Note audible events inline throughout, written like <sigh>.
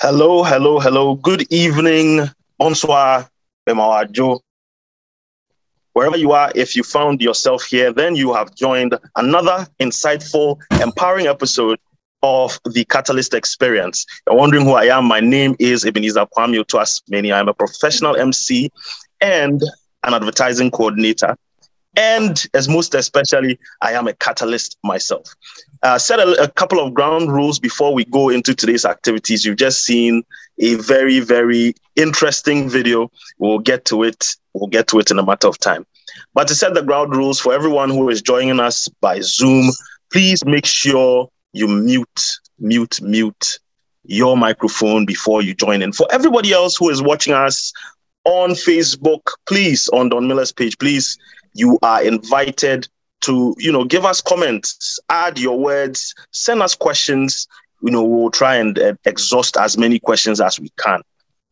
Hello, hello, hello. Good evening. Bonsoir, Bemawajo. Wherever you are, if you found yourself here, then you have joined another insightful, empowering episode of the Catalyst Experience. You're wondering who I am. My name is Ebenezer Kwame Otuasmeni. I'm a professional MC and an advertising coordinator. And as most especially, I am a catalyst myself. Uh, set a, a, couple of ground rules before we go into today's activities. You've just seen a very, very interesting video. We'll get to it. We'll get to it in a matter of time. But to set the ground rules for everyone who is joining us by Zoom, please make sure you mute, mute, mute your microphone before you join in. For everybody else who is watching us on Facebook, please, on Don Miller's page, please, you are invited to, you know, give us comments, add your words, send us questions. You know, we'll try and uh, exhaust as many questions as we can.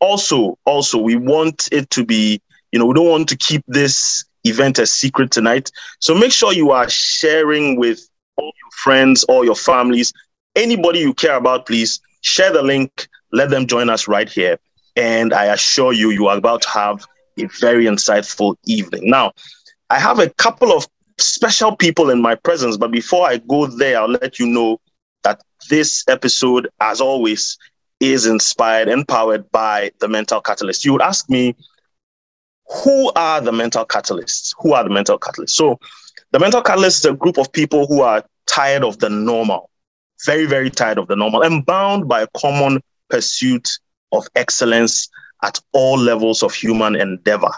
Also, also, we want it to be, you know, we don't want to keep this event a secret tonight. So make sure you are sharing with all your friends, all your families, anybody you care about, please share the link, let them join us right here. And I assure you, you are about to have a very insightful evening. Now, I have a couple of special people in my presence, but before I go there, I'll let you know that this episode, as always, is inspired and powered by the mental catalyst. You would ask me, who are the mental catalysts? Who are the mental catalysts? So, the mental catalyst is a group of people who are tired of the normal, very, very tired of the normal, and bound by a common pursuit of excellence at all levels of human endeavor.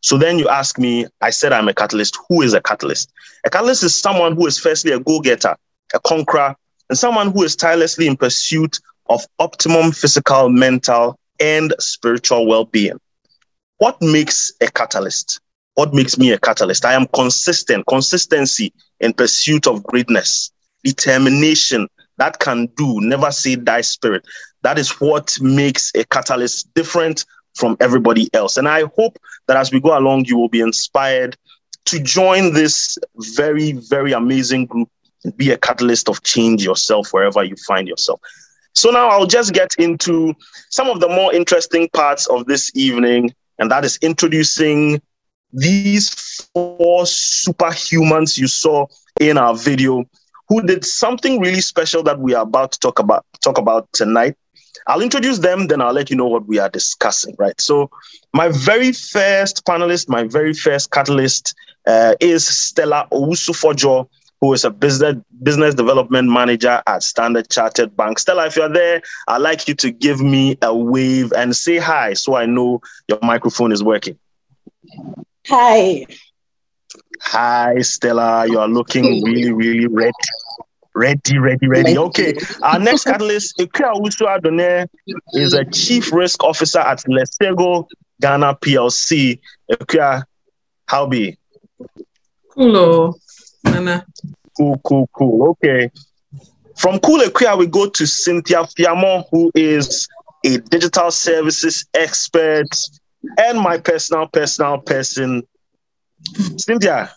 So then you ask me, I said I'm a catalyst. Who is a catalyst? A catalyst is someone who is firstly a go getter, a conqueror, and someone who is tirelessly in pursuit of optimum physical, mental, and spiritual well being. What makes a catalyst? What makes me a catalyst? I am consistent, consistency in pursuit of greatness, determination that can do, never say die spirit. That is what makes a catalyst different from everybody else. And I hope that as we go along, you will be inspired to join this very, very amazing group and be a catalyst of change yourself wherever you find yourself. So now I'll just get into some of the more interesting parts of this evening, and that is introducing these four superhumans you saw in our video who did something really special that we are about to talk about talk about tonight. I'll introduce them, then I'll let you know what we are discussing, right? So, my very first panelist, my very first catalyst uh, is Stella Owusu-Fordjour, who is a business business development manager at Standard Chartered Bank. Stella, if you're there, I'd like you to give me a wave and say hi so I know your microphone is working. Hi. Hi, Stella. You are looking really, really ready. Ready, ready, ready. Okay. Our next catalyst, <laughs> Akua Owusua Donnir, is a chief risk officer at Letshego Ghana PLC. Akua, how be? Cool, oh, Nana. Cool, cool, cool. Okay. From Cool Akua, we go to Cynthia Fiamor, who is a digital services expert and my personal, personal person. Cynthia.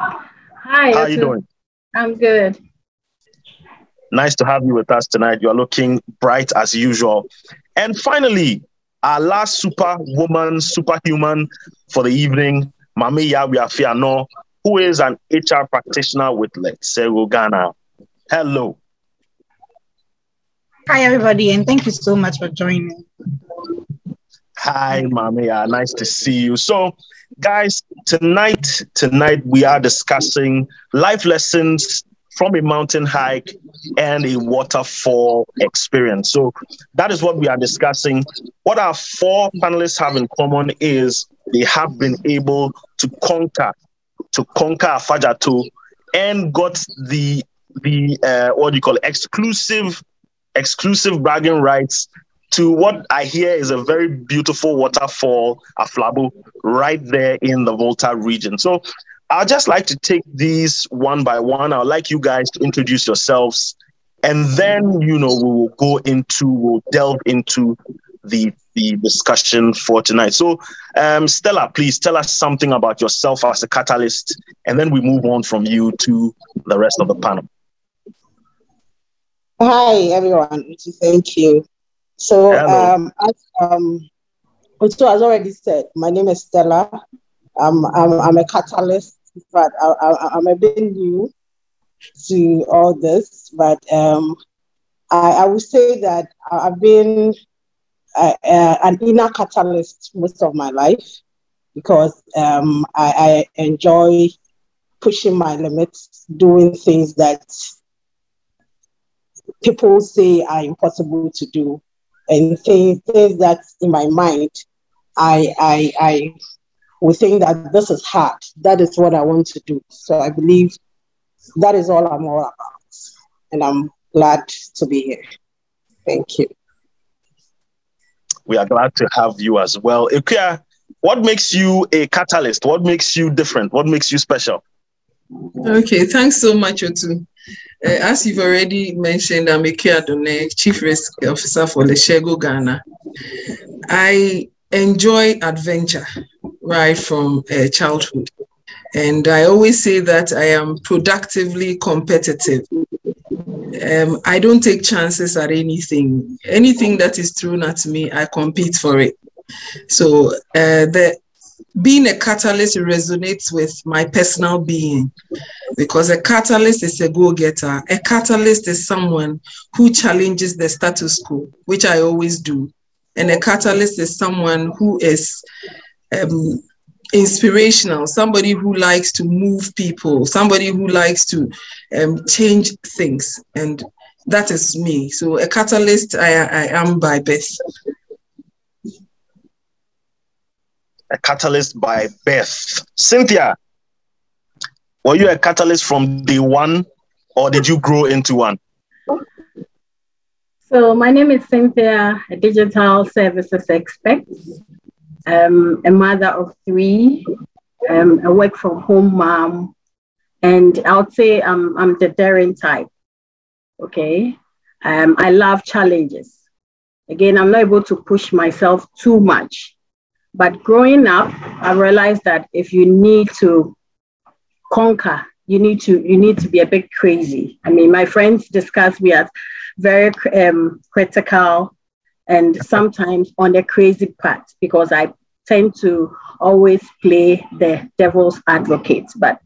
Hi. How are you doing? I'm good. Nice to have you with us tonight. You are looking bright as usual. And finally, our last superwoman, superhuman for the evening, Maame Yaa Wiafe-Annor, who is an HR practitioner with Letshego Ghana. Hello. Hi, everybody, and thank you so much for joining. Hi, Mamia. Nice to see you. So, guys, tonight, tonight we are discussing life lessons from a mountain hike and a waterfall experience. So that is what we are discussing. What our four panelists have in common is they have been able to conquer, to conquer Afadjato and got the the uh, what do you call it, exclusive exclusive bragging rights to what I hear is a very beautiful waterfall, Aflabo, right there in the Volta region. So I'd just like to take these one by one. I'd like you guys to introduce yourselves, and then you know we will go into, we'll delve into the the discussion for tonight. So, um, Stella, please tell us something about yourself as a catalyst, and then we move on from you to the rest of the panel. Hi, everyone. Thank you. So, um, as um, Otu has already said, my name is Stella. I'm, I'm, I'm a catalyst, but I, am a bit new to all this. But um, I, I would say that I've been uh, uh, an inner catalyst most of my life because um, I, I enjoy pushing my limits, doing things that people say are impossible to do, and things, things that in my mind, I, I, I would think that this is hard. That is what I want to do. So I believe that is all I'm all about. And I'm glad to be here. Thank you. We are glad to have you as well. Ikuya, what makes you a catalyst? What makes you different? What makes you special? Okay, thanks so much, Otu. Uh, as you've already mentioned, I'm Ikuya Adone, Chief Risk Officer for Letshego Ghana. I enjoy adventure right from uh, childhood. And I always say that I am productively competitive. Um, I don't take chances at anything. Anything that is thrown at me, I compete for it. So uh, the being a catalyst resonates with my personal being because a catalyst is a go-getter. A catalyst is someone who challenges the status quo, which I always do. And a catalyst is someone who is um, inspirational, somebody who likes to move people, somebody who likes to um, change things. And that is me. So a catalyst I, I am by birth. A catalyst by birth. Cynthia, were you a catalyst from day one or did you grow into one? So my name is Cynthia, a digital services expert um, a mother of three, um, a work from home mom, and I would say I'm, I'm the daring type. Okay. Um, I love challenges. Again, I'm not able to push myself too much. But growing up, I realized that if you need to conquer, you need to you need to be a bit crazy. I mean, my friends discuss me as very um, critical, and <laughs> sometimes on the crazy part because I tend to always play the devil's advocate. But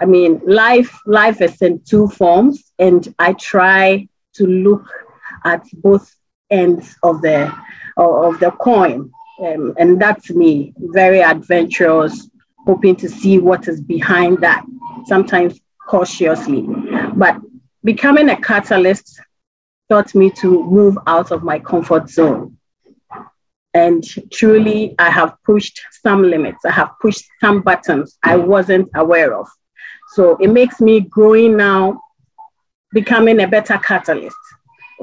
I mean, life life is in two forms, and I try to look at both ends of the of the coin, um, and that's me, very adventurous, hoping to see what is behind that. Sometimes cautiously, but becoming a catalyst taught me to move out of my comfort zone. And truly, I have pushed some limits. I have pushed some buttons I wasn't aware of. So it makes me growing now, becoming a better catalyst.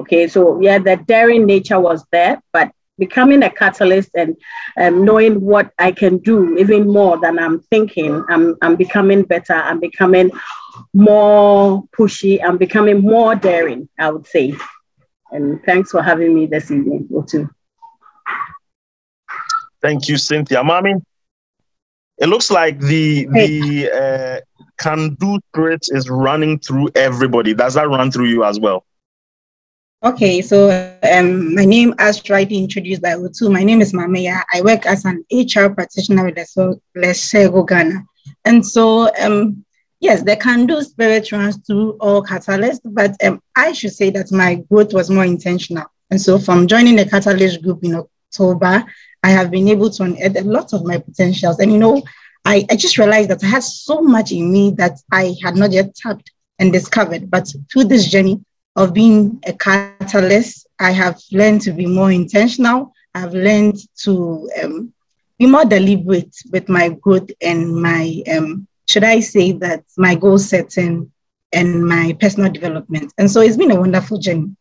Okay, so yeah, the daring nature was there, but becoming a catalyst and um, knowing what I can do even more than I'm thinking, I'm, I'm becoming better. I'm becoming more pushy. I'm becoming more daring, I would say. And thanks for having me this evening, too. Thank you, Cynthia. Mommy, it looks like the the uh, can do spirit is running through everybody. Does that run through you as well? Okay, so um, my name, as rightly introduced by Otu, my name is Mamaya. I work as an HR practitioner with Letshego Ghana. And so um, yes, the can-do spirit runs through all catalysts, but um, I should say that my growth was more intentional. And so from joining the catalyst group in October, I have been able to unearth a lot of my potentials. And you know, I, I just realized that I had so much in me that I had not yet tapped and discovered. But through this journey of being a catalyst, I have learned to be more intentional. I've learned to um, be more deliberate with my growth and my um, should I say that my goal setting and my personal development. And so it's been a wonderful journey.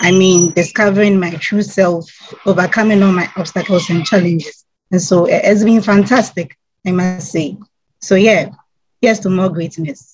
I mean, discovering my true self, overcoming all my obstacles and challenges. And so it's been fantastic, I must say. So, yeah, here's to more greatness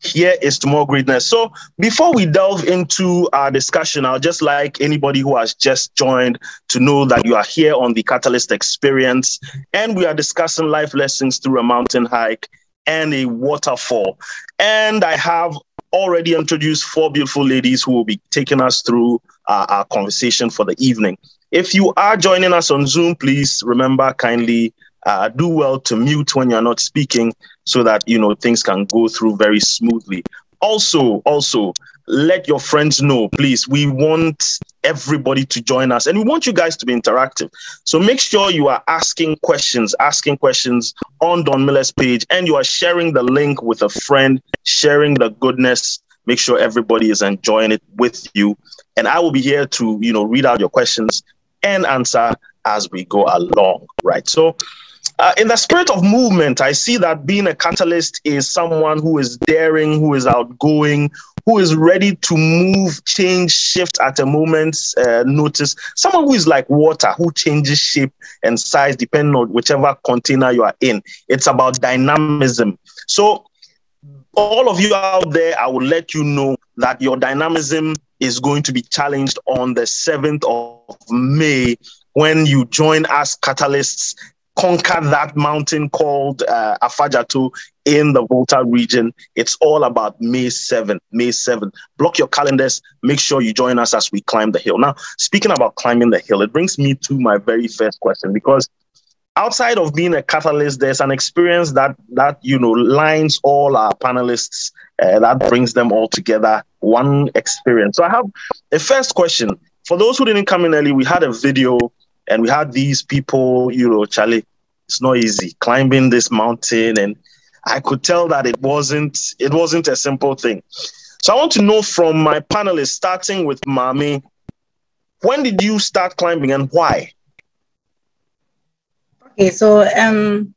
here is to more greatness. So before we delve into our discussion, I'll just like anybody who has just joined to know that you are here on the Catalyst Experience and we are discussing life lessons through a mountain hike and a waterfall. And I have already introduced four beautiful ladies who will be taking us through uh, our conversation for the evening. If you are joining us on Zoom, please remember kindly uh, do well to mute when you're not speaking so that you know things can go through very smoothly. Also, also let your friends know, please. We want everybody to join us and we want you guys to be interactive. So make sure you are asking questions, asking questions on Don Miller's page, and you are sharing the link with a friend, sharing the goodness. Make sure everybody is enjoying it with you. And I will be here to, you know, read out your questions and answer as we go along, right? So uh, in the spirit of movement, I see that being a catalyst is someone who is daring, who is outgoing, who is ready to move, change, shift at a moment's uh, notice. Someone who is like water, who changes shape and size depending on whichever container you are in. It's about dynamism. So, all of you out there, I will let you know that your dynamism is going to be challenged on the 7th of May when you join us catalysts conquer that mountain called uh, Afadjato in the Volta region. It's all about May 7th. May 7th. Block your calendars. Make sure you join us as we climb the hill. Now, speaking about climbing the hill, it brings me to my very first question because outside of being a catalyst, there's an experience that that you know lines all our panelists. Uh, that brings them all together. One experience. So I have a first question for those who didn't come in early. We had a video and we had these people, you know, Charlie, it's not easy climbing this mountain. And I could tell that it wasn't, it wasn't a simple thing. So I want to know from my panelists, starting with Maame, when did you start climbing and why? Okay, so um,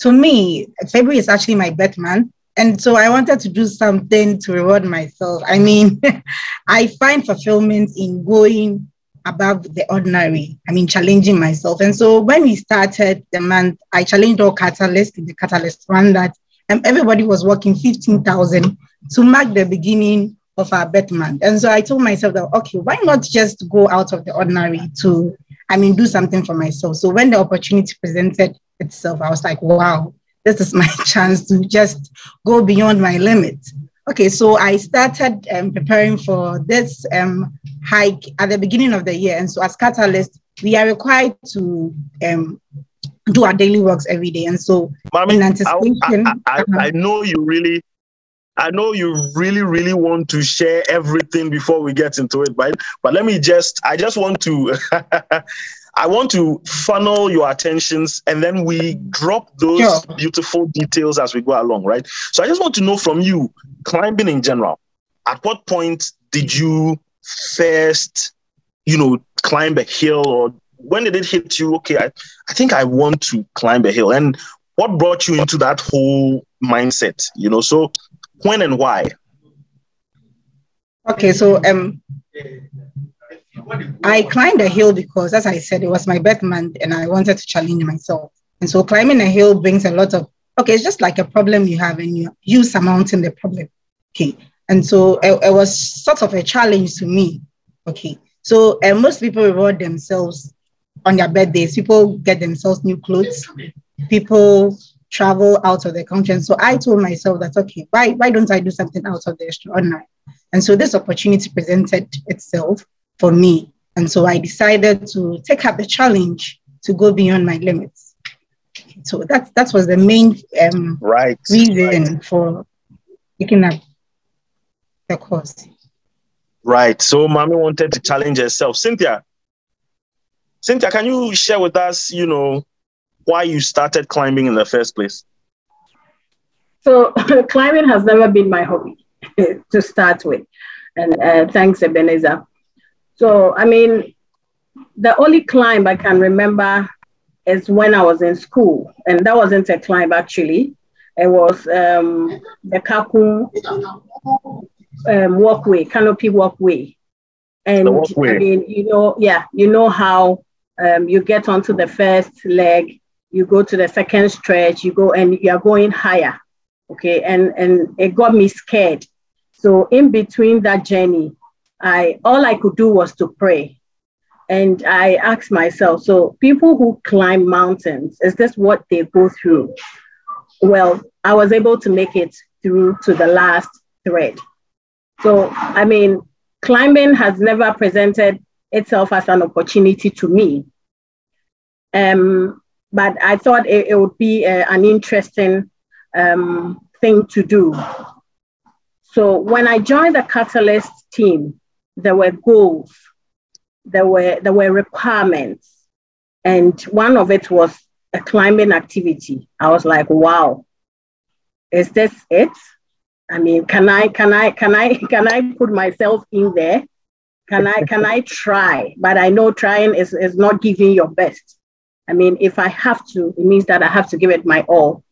to me, February is actually my birth month. And so I wanted to do something to reward myself. I mean, <laughs> I find fulfillment in going above the ordinary. I mean, challenging myself. And so when we started the month, I challenged all catalysts in the catalyst one that um, everybody was working 15,000 to mark the beginning of our birth month. And so I told myself that, okay, why not just go out of the ordinary to, I mean, do something for myself. So when the opportunity presented itself, I was like, wow, this is my <laughs> chance to just go beyond my limits. Okay, so I started um, preparing for this um, hike at the beginning of the year. And so as Catalyst, we are required to um, do our daily works every day. And so Mommy, in anticipation, I, I, I, uh-huh. I know you really I know you really, really want to share everything before we get into it, but but let me just I just want to <laughs> I want to funnel your attentions and then we drop those sure. beautiful details as we go along, right? So I just want to know from you, climbing in general, at what point did you first, you know, climb a hill or when did it hit you? Okay, I, I think I want to climb a hill. And what brought you into that whole mindset? You know, so when and why? Okay, so um I climbed a hill because, as I said, it was my birth month and I wanted to challenge myself. And so climbing a hill brings a lot of, okay, it's just like a problem you have and you, you surmounting the problem. Okay. And so it, it was sort of a challenge to me. Okay. So uh, most people reward themselves on their birthdays. People get themselves new clothes. People travel out of the country. And so I told myself that, okay, why, why don't I do something out of the extraordinary? And so this opportunity presented itself for me. And so I decided to take up the challenge to go beyond my limits. So that that was the main um, right reason right. for picking up the course. Right. So mommy wanted to challenge herself. Cynthia, Cynthia, can you share with us, you know, why you started climbing in the first place? So <laughs> climbing has never been my hobby <laughs> to start with. And uh, thanks, Ebenezer. So, I mean, the only climb I can remember is when I was in school, and that wasn't a climb actually. It was um, the Kakum um, walkway, canopy walkway. And walkway. I mean, you know, yeah, you know how um, you get onto the first leg, you go to the second stretch, you go and you are going higher. Okay. And and it got me scared. So in between that journey, I all I could do was to pray. And I asked myself, so people who climb mountains, is this what they go through? Well, I was able to make it through to the last thread. So, I mean, climbing has never presented itself as an opportunity to me. Um, but I thought it, it would be a, an interesting um, thing to do. So when I joined the Catalyst team, there were goals, there were there were requirements, and one of it was a climbing activity. I was like, wow, is this it? I mean, can I can I can I <laughs> can I put myself in there? Can I can I try? But I know trying is, is not giving your best. I mean, if I have to, it means that I have to give it my all.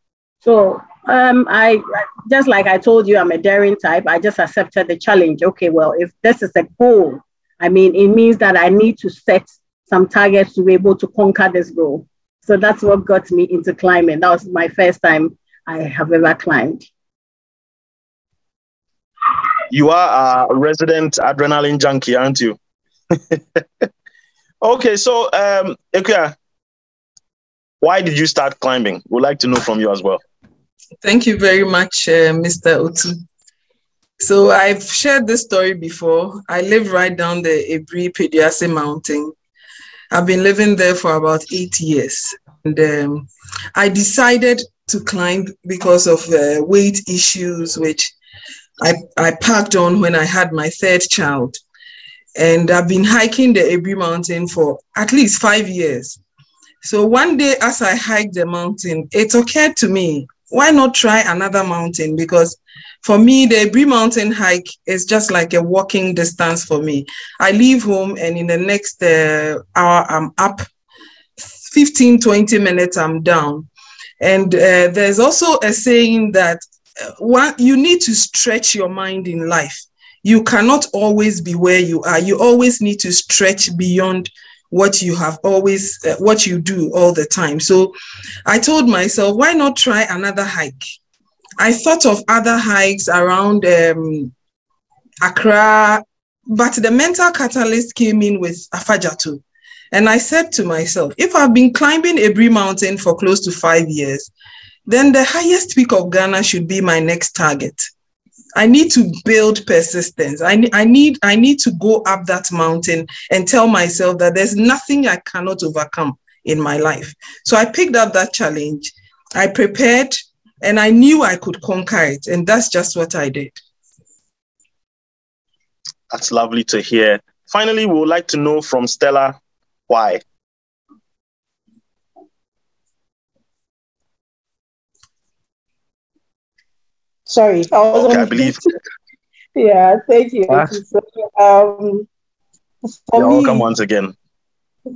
So um, I just like I told you, I'm a daring type. I just accepted the challenge. Okay, well, if this is a goal, I mean, it means that I need to set some targets to be able to conquer this goal. So that's what got me into climbing. That was my first time I have ever climbed. You are a resident adrenaline junkie, aren't you? <laughs> okay, so um, Ekuya, why did you start climbing? We'd like to know from you as well. Thank you very much, uh, Mr. Otu. So I've shared this story before. I live right down the Aburi Peduase Mountain. I've been living there for about eight years. And um, I decided to climb because of uh, weight issues, which I, I packed on when I had my third child. And I've been hiking the Aburi Mountain for at least five years. So one day, as I hiked the mountain, it occurred to me why not try another mountain? Because for me, the Aburi Mountain hike is just like a walking distance for me. I leave home and in the next uh, hour, I'm up 15, 20 minutes, I'm down. And uh, there's also a saying that uh, one, you need to stretch your mind in life. You cannot always be where you are. You always need to stretch beyond what you have always uh, what you do all the time. So i told myself why not try another hike? I thought of other hikes around um, accra but the mental catalyst came in with afadjato and i said to myself if i've been climbing aburi mountain for close to five years then the highest peak of ghana should be my next target I need to build persistence. I, I need I need to go up that mountain and tell myself that there's nothing I cannot overcome in my life. So I picked up that challenge. I prepared and I knew I could conquer it. And that's just what I did. That's lovely to hear. Finally, we would like to know from Stella why. Sorry, I was okay, on I believe. <laughs> yeah, thank you. Ah. So, um, You're me, welcome once again.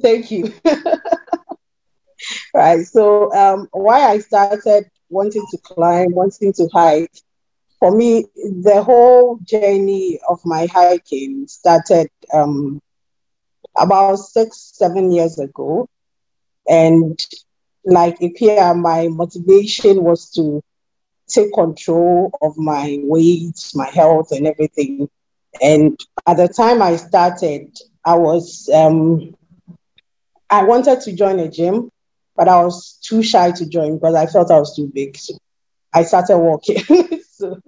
Thank you. <laughs> right. So, um, why I started wanting to climb, wanting to hike, for me, the whole journey of my hiking started um, about six, seven years ago. And like here, my motivation was to take control of my weight, my health, and everything. And at the time I started, I was um, I wanted to join a gym, but I was too shy to join because I felt I was too big. So I started walking. <laughs> so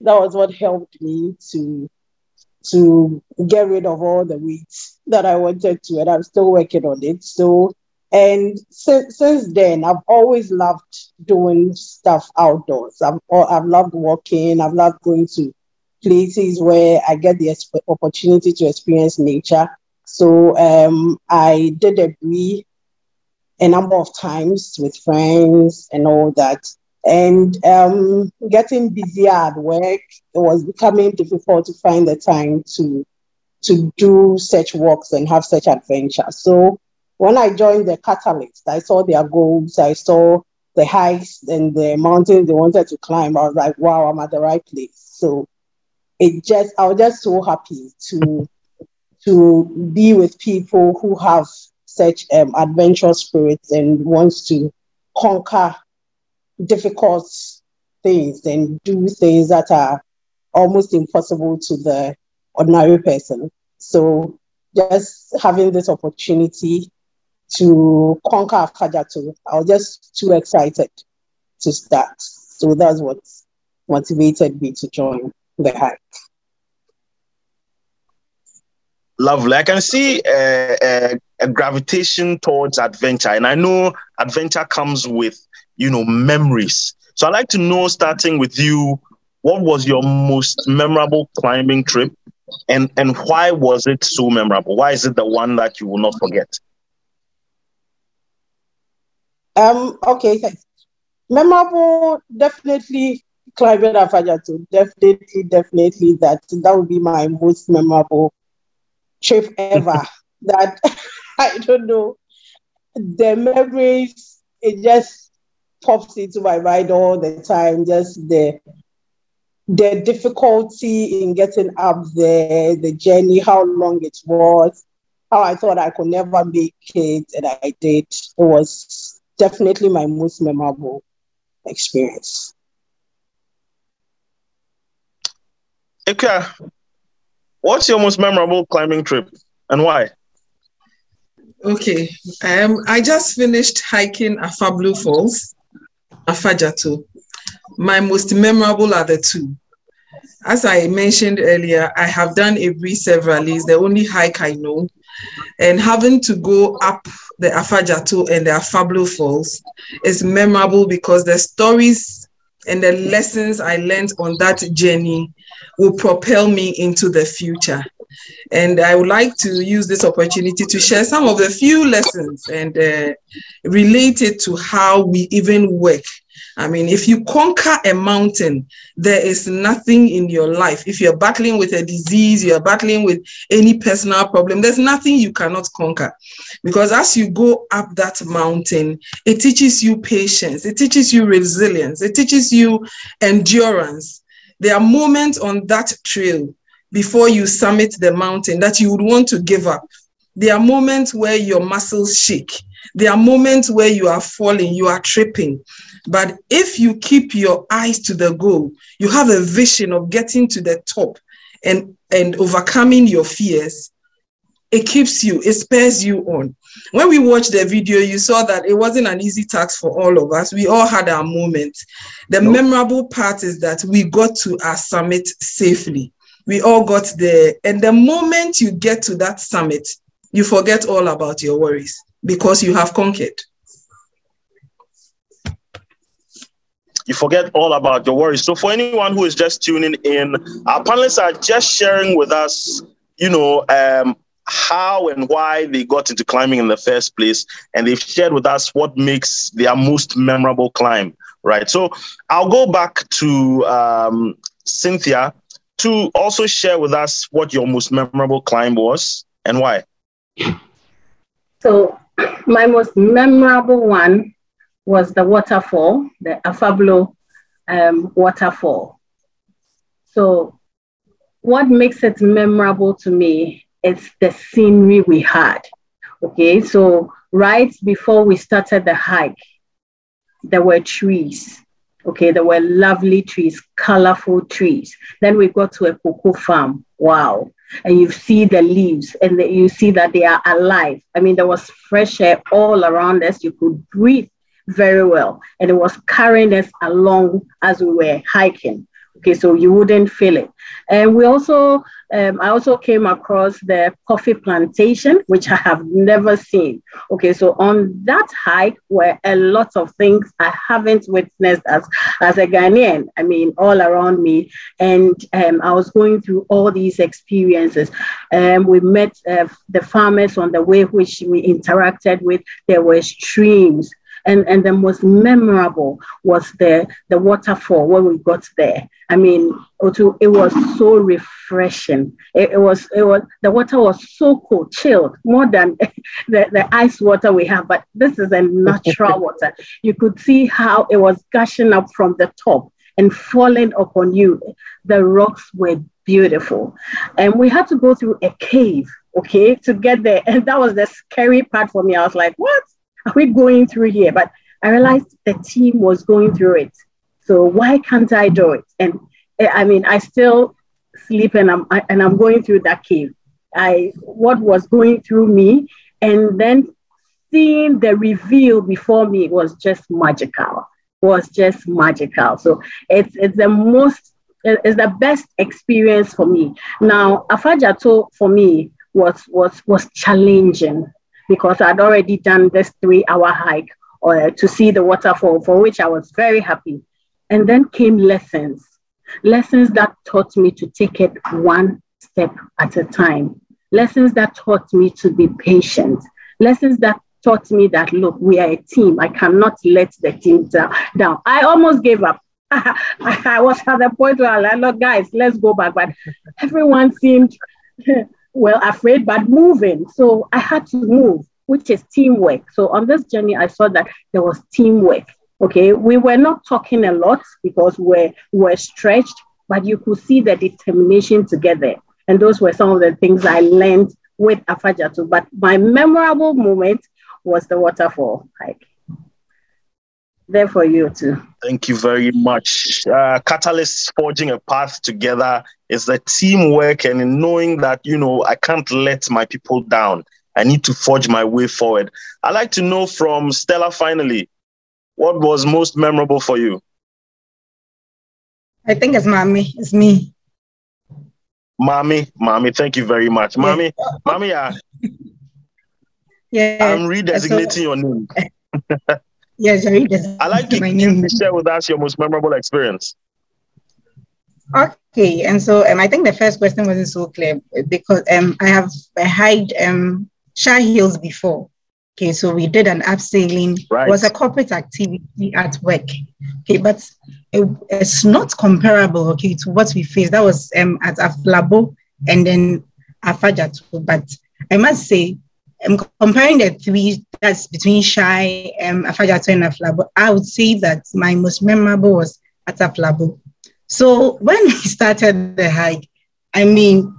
that was what helped me to to get rid of all the weight that I wanted to, and I'm still working on it. So and since, since then, I've always loved doing stuff outdoors. I've, I've loved walking. I've loved going to places where I get the opportunity to experience nature. So um, I did a agree a number of times with friends and all that. And um, getting busier at work, it was becoming difficult to find the time to to do such walks and have such adventures. So when I joined the Catalyst, I saw their goals, I saw the heights and the mountains they wanted to climb. I was like, wow, I'm at the right place. So it just, I was just so happy to to be with people who have such um, adventurous spirits and wants to conquer difficult things and do things that are almost impossible to the ordinary person. So just having this opportunity to conquer Afadjato. I was just too excited to start. So that's what motivated me to join the hike. Lovely. I can see a, gravitation towards adventure, and I know adventure comes with, you know, memories. So I'd like to know, starting with you, what was your most memorable climbing trip, and and why was it so memorable? Why is it the one that you will not forget? Um. Okay. Thanks. Memorable, definitely climbing Afadjato. Definitely, definitely that that would be my most memorable trip ever. <laughs> that <laughs> I don't know. The memories, it just pops into my mind all the time. Just the the difficulty in getting up there, the journey, how long it was, how I thought I could never make it, and I did. It was definitely my most memorable experience. Ika, what's your most memorable climbing trip and why? Okay, um, I just finished hiking Afa Blue Falls, Afadjato. My most memorable are the two. As I mentioned earlier, I have done Aburi several It's the only hike I know. And having to go up the Afadjato and the Afablu Falls is memorable because the stories and the lessons I learned on that journey will propel me into the future. And I would like to use this opportunity to share some of the few lessons and uh, relate it to how we even work I mean, if you conquer a mountain, there is nothing in your life. If you're battling with a disease, you're battling with any personal problem, there's nothing you cannot conquer. Because as you go up that mountain, it teaches you patience, it teaches you resilience, it teaches you endurance. There are moments on that trail before you summit the mountain that you would want to give up. There are moments where your muscles shake. There are moments where you are falling, you are tripping. But if you keep your eyes to the goal, you have a vision of getting to the top and, and overcoming your fears, it keeps you, it spurs you on. When we watched the video, you saw that it wasn't an easy task for all of us. We all had our moments. The nope. memorable part is that we got to our summit safely. We all got there. And the moment you get to that summit, you forget all about your worries because you have conquered. you forget all about your worries. So for anyone who is just tuning in, our panelists are just sharing with us, you know, um, how and why they got into climbing in the first place, and they've shared with us what makes their most memorable climb. Right. So I'll go back to um, Cynthia to also share with us what your most memorable climb was and why. So my most memorable one was the waterfall, the Afablo um, waterfall. So, what makes it memorable to me is the scenery we had. Okay, so right before we started the hike, there were trees. Okay, there were lovely trees, colorful trees. Then we got to a cocoa farm. Wow. And you see the leaves and the, you see that they are alive. I mean, there was fresh air all around us. You could breathe very well. And it was carrying us along as we were hiking. Okay, so you wouldn't feel it. And we also, um, I also came across the coffee plantation, which I have never seen. Okay, so on that hike were a lot of things I haven't witnessed as, as a Ghanaian. I mean, all around me. And um, I was going through all these experiences. Um, we met uh, the farmers on the way, which we interacted with. There were streams and and the most memorable was the the waterfall when we got there. I mean, it was so refreshing. It, it, was it was the water was so cool, chilled, more than <laughs> the, the ice water we have. But this is a natural <laughs> water. You could see how it was gushing up from the top and falling upon you. The rocks were beautiful, and we had to go through a cave, okay, to get there. <laughs> And that was the scary part for me. I was like, what? Are we going through here? But I realized the team was going through it. So why can't I do it? And eh, I mean, I still sleep and I'm I, and I'm going through that cave. I what was going through me, and then seeing the reveal before me was just magical. Was just magical. So it's it's the most it's the best experience for me. Now, Afadjato for me was was was challenging because I'd already done this three-hour hike or uh, to see the waterfall, for which I was very happy. And then came lessons, lessons that taught me to take it one step at a time, lessons that taught me to be patient, lessons that taught me that look, we are a team. I cannot let the team down. I almost gave up. <laughs> I was at the point where I like, look, guys, let's go back. But everyone seemed <laughs> well afraid, but moving. So I had to move, which is teamwork. So on this journey, I saw that there was teamwork. Okay, we were not talking a lot because we're, we're stretched, but you could see the determination together. And those were some of the things I learned with Afadjato. But my memorable moment was the waterfall hike. There for you too. Thank you very much. Uh, Catalyst forging a path together is the teamwork and knowing that, you know, I can't let my people down. I need to forge my way forward. I'd like to know from Stella finally, what was most memorable for you? I think it's mommy. It's me. Mommy, mommy, thank you very much. Mommy, mommy, yeah. yeah. <laughs> I'm redesignating so, your name. <laughs> yes, redesignating I like to, my name. to share with us your most memorable experience. Okay, and so um, I think the first question wasn't so clear because um, I have I hiked um, Shai Hills before. Okay, so we did an abseiling. Right. It was a corporate activity at work. Okay, but it, it's not comparable. Okay, to what we faced. That was um at Aflabo and then Afadjato. But I must say, I'm comparing the three that's between Shai, um, Afadjato, and Aflabo. I would say that my most memorable was at Aflabo. So when we started the hike, I mean,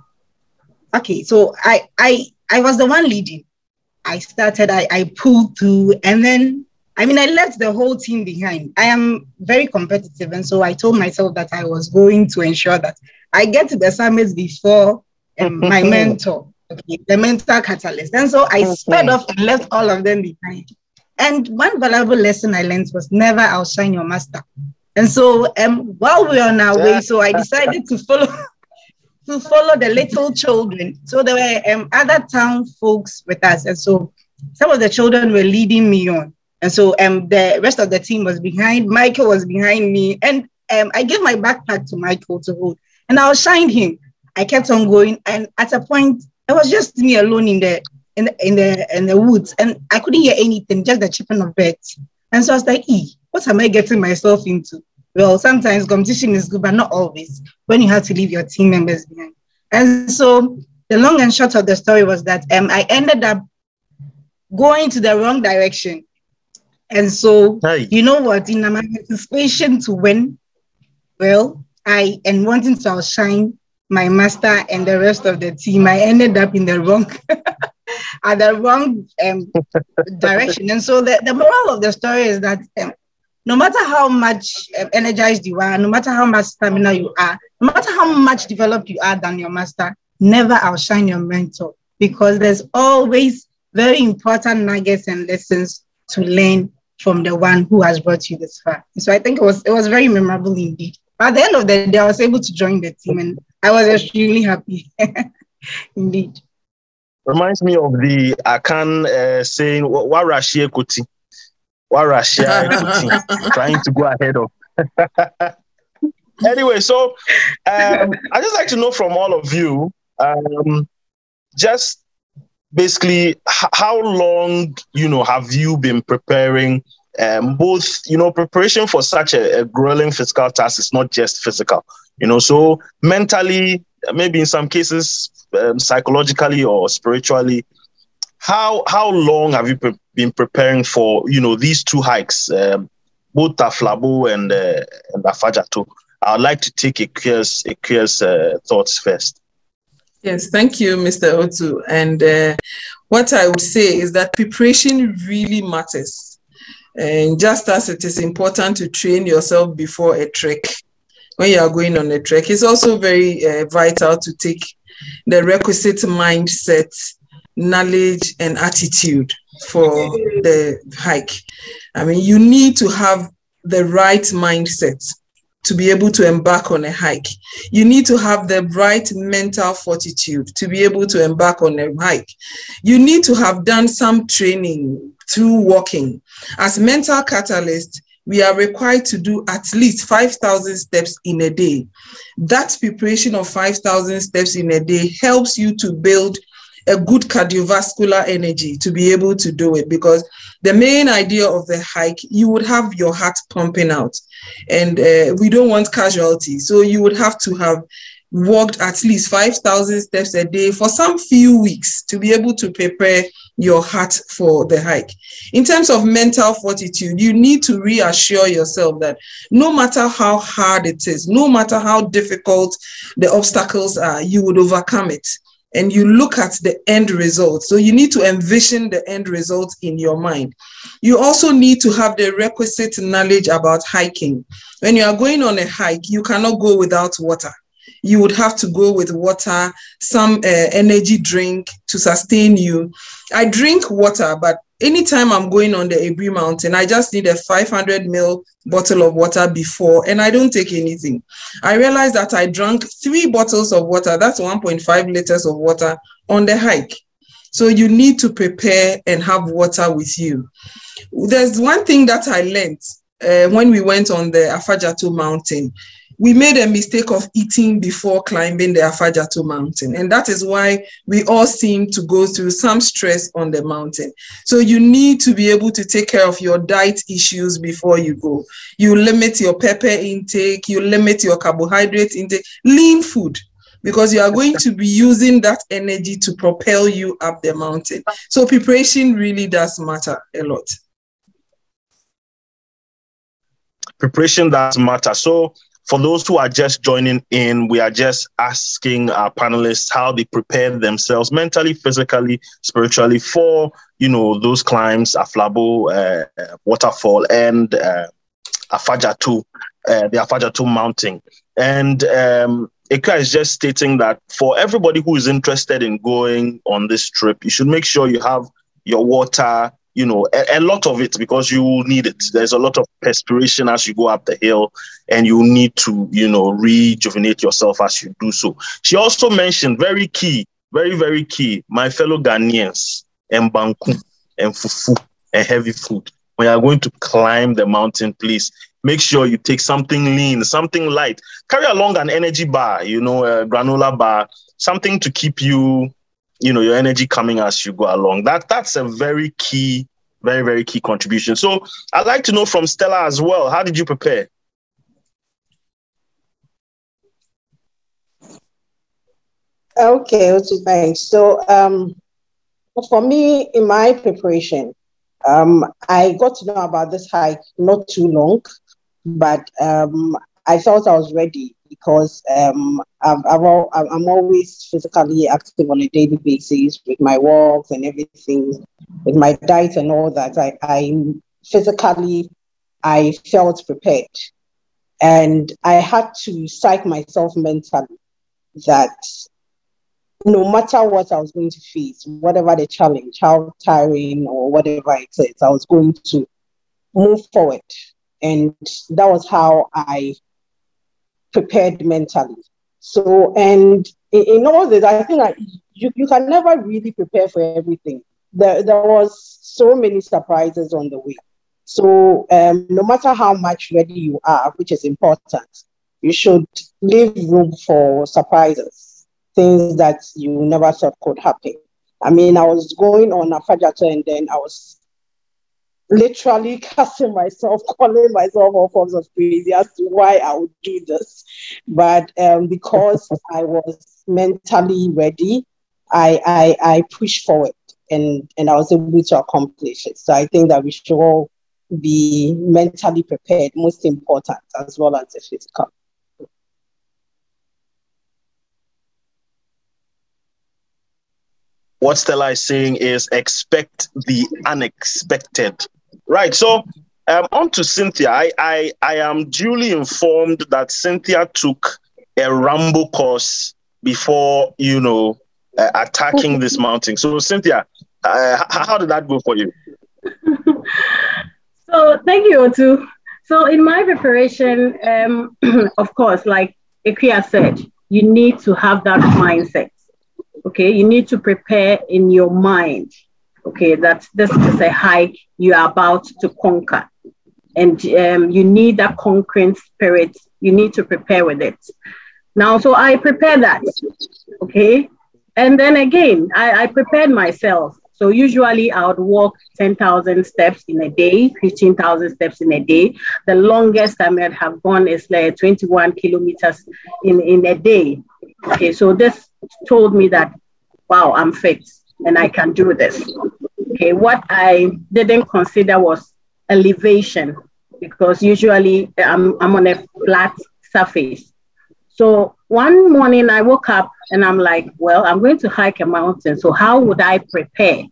okay, so I I I was the one leading. I started, I, I pulled through, and then I mean, I left the whole team behind. I am very competitive, and so I told myself that I was going to ensure that I get to the summit before um, my <laughs> mentor, okay, the mentor catalyst. And so I okay. sped off and left all of them behind. And one valuable lesson I learned was never outshine your master. And so um, while we are on our way, so I decided to follow <laughs> to follow the little children. So there were um, other town folks with us. And so some of the children were leading me on. And so um, the rest of the team was behind. Michael was behind me. And um, I gave my backpack to Michael to hold. And I was shine him. I kept on going. And at a point, it was just me alone in the in the in the in the woods. And I couldn't hear anything, just the chirping of birds. And so I was like, e, what am I getting myself into? well, sometimes competition is good, but not always when you have to leave your team members behind. And so the long and short of the story was that um, I ended up going to the wrong direction. And so, you know what, in my anticipation to win, well, I and wanting to outshine my master and the rest of the team, I ended up in the wrong <laughs> at the wrong um, <laughs> direction. And so the, the moral of the story is that um, no matter how much um, energized you are, no matter how much stamina you are, no matter how much developed you are than your master, never outshine your mentor because there's always very important nuggets and lessons to learn from the one who has brought you this far. So I think it was it was very memorable indeed. But at the end of the day, I was able to join the team and I was extremely happy. <laughs> indeed. Reminds me of the Akan uh, saying, Warashie Kuti while Russia <laughs> trying to go ahead of. <laughs> anyway, so um, I just like to know from all of you, um, just basically h- how long you know have you been preparing? Um, both you know preparation for such a, a grueling physical task is not just physical, you know. So mentally, maybe in some cases, um, psychologically or spiritually, how how long have you pre- been preparing for you know these two hikes, um, both Aflabo and uh, and Afadjato? I'd like to take a curious uh, thoughts first. Yes, thank you, Mr. Otu. And uh, what I would say is that preparation really matters. And just as it is important to train yourself before a trek, when you are going on a trek, it's also very uh, vital to take the requisite mindset knowledge and attitude for the hike. I mean, you need to have the right mindset to be able to embark on a hike. You need to have the right mental fortitude to be able to embark on a hike. You need to have done some training through walking. As mental catalyst, we are required to do at least 5,000 steps in a day. That preparation of 5,000 steps in a day helps you to build a good cardiovascular energy to be able to do it because the main idea of the hike you would have your heart pumping out and uh, we don't want casualties so you would have to have walked at least 5000 steps a day for some few weeks to be able to prepare your heart for the hike. In terms of mental fortitude, you need to reassure yourself that no matter how hard it is, no matter how difficult the obstacles are, you would overcome it and you look at the end result. So you need to envision the end result in your mind. You also need to have the requisite knowledge about hiking. When you are going on a hike, you cannot go without water. You would have to go with water, some uh, energy drink to sustain you. I drink water, but anytime I'm going on the Aburi Mountain, I just need a 500 ml bottle of water before, and I don't take anything. I realized that I drank three bottles of water, that's 1.5 liters of water on the hike. So you need to prepare and have water with you. There's one thing that I learned uh, when we went on the Afadjato mountain we made a mistake of eating before climbing the Afadjato mountain. And that is why we all seem to go through some stress on the mountain. So you need to be able to take care of your diet issues before you go. You limit your pepper intake, you limit your carbohydrate intake, lean food because you are going to be using that energy to propel you up the mountain. So preparation really does matter a lot. Preparation does matter. So for those who are just joining in, we are just asking our panelists how they prepare themselves mentally, physically, spiritually for you know those climbs, Aflabo uh, waterfall and uh, Afadjato, uh, the Afadjato mountain. And um, Akua is just stating that for everybody who is interested in going on this trip, you should make sure you have your water, you know, a, a, lot of it because you will need it. There's a lot of perspiration as you go up the hill, and you need to, you know, rejuvenate yourself as you do so. She also mentioned very key, very, very key, my fellow Ghanaians, and banku and fufu and heavy food. When you're going to climb the mountain, please make sure you take something lean, something light. Carry along an energy bar, you know, a granola bar, something to keep you you know your energy coming as you go along that that's a very key very very key contribution. So i'd like to know from stella as well how did you prepare? Okay thanks so um for me in my preparation um i got to know about this hike not too long but um i thought i was ready because um, I've, I've all, I'm always physically active on a daily basis with my walks and everything, with my diet and all that. I, I physically, I felt prepared. And I had to psych myself mentally that no matter what I was going to face, whatever the challenge, how tiring or whatever it is, I was going to move forward. And that was how I prepared mentally. So, and in, all this, I think I, you, you can never really prepare for everything. There, there was so many surprises on the way. So, um, no matter how much ready you are, which is important, you should leave room for surprises, things that you never thought could happen. I mean, I was going on Afadjato and then I was literally cussing myself, <laughs> calling myself all forms of crazy as to why I would do this. But um, because <laughs> I was mentally ready, I, I, I pushed forward and, and I was able to accomplish it. So I think that we should all be mentally prepared, most important, as well as the physical. What Stella is saying is expect the unexpected. Right. So um, on to Cynthia. I, I, I am duly informed that Cynthia took a Rambo course before, you know, uh, attacking this <laughs> mountain. So, Cynthia, uh, how did that go for you? <laughs> so, thank you, Otu. So in my preparation, um, <clears throat> of course, like Akua said, you need to have that mindset. Okay, you need to prepare in your mind. Okay, that this is a hike you are about to conquer, and um, you need that conquering spirit. You need to prepare with it. Now, so I prepare that. Okay, and then again, I, I prepared myself. So usually I would walk 10,000 steps in a day, 15,000 steps in a day. The longest I might have gone is like 21 kilometers in, in a day. Okay, so this told me that, wow, I'm fit and I can do this. Okay, what I didn't consider was elevation because usually I'm, I'm on a flat surface. So one morning I woke up and I'm like, well, I'm going to hike a mountain. So how would I prepare?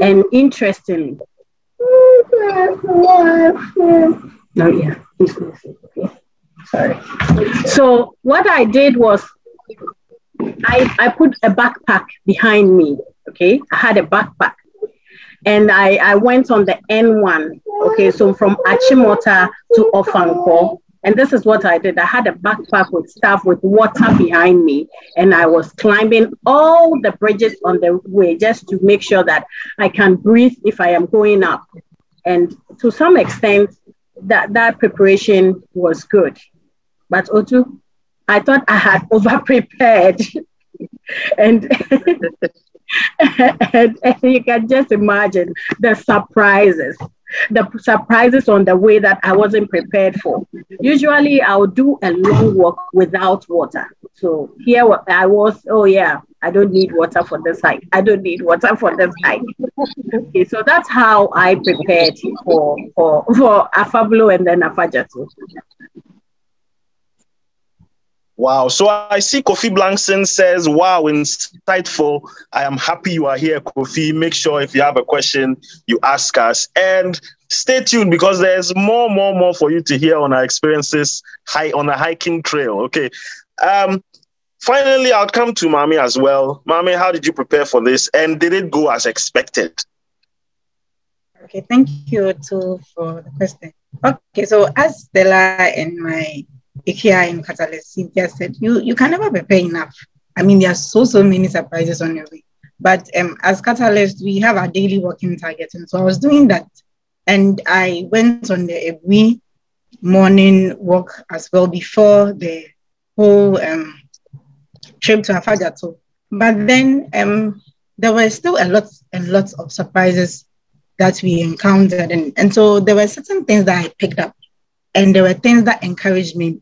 And interestingly, no, yeah, sorry. So what I did was I, I put a backpack behind me. Okay, I had a backpack and I, I went on the N1. Okay, so from Achimota to Ofankor, and this is what I did. I had a backpack with stuff with water behind me, and I was climbing all the bridges on the way just to make sure that I can breathe if I am going up. And to some extent, that, that preparation was good. But Otu, I thought I had <laughs> over prepared. and, <laughs> and, <laughs> and you can just imagine the surprises the surprises on the way that I wasn't prepared for. Usually I'll do a long walk without water. So here I was, oh yeah, I don't need water for this hike. I don't need water for this hike. okay, so that's how I prepared for for for Afablo and then Afadjato. Wow. So I see Kofi Blankson says, wow, insightful. I am happy you are here, Kofi. Make sure if you have a question, you ask us. And stay tuned because there's more, more, more for you to hear on our experiences high on a hiking trail. Okay. Um, finally, I'll come to Maame as well. Maame, how did you prepare for this? And did it go as expected? Okay, thank you too for the question. Okay, so as Stella and my IKEA in Catalyst, Cynthia said, you, you can never prepare enough. I mean, there are so, so many surprises on your way. But um, as Catalyst, we have our daily working target. And so I was doing that. And I went on the every morning walk as well before the whole um, trip to Afadjato. But then um, there were still a lot and lots of surprises that we encountered. And, and so there were certain things that I picked up and there were things that encouraged me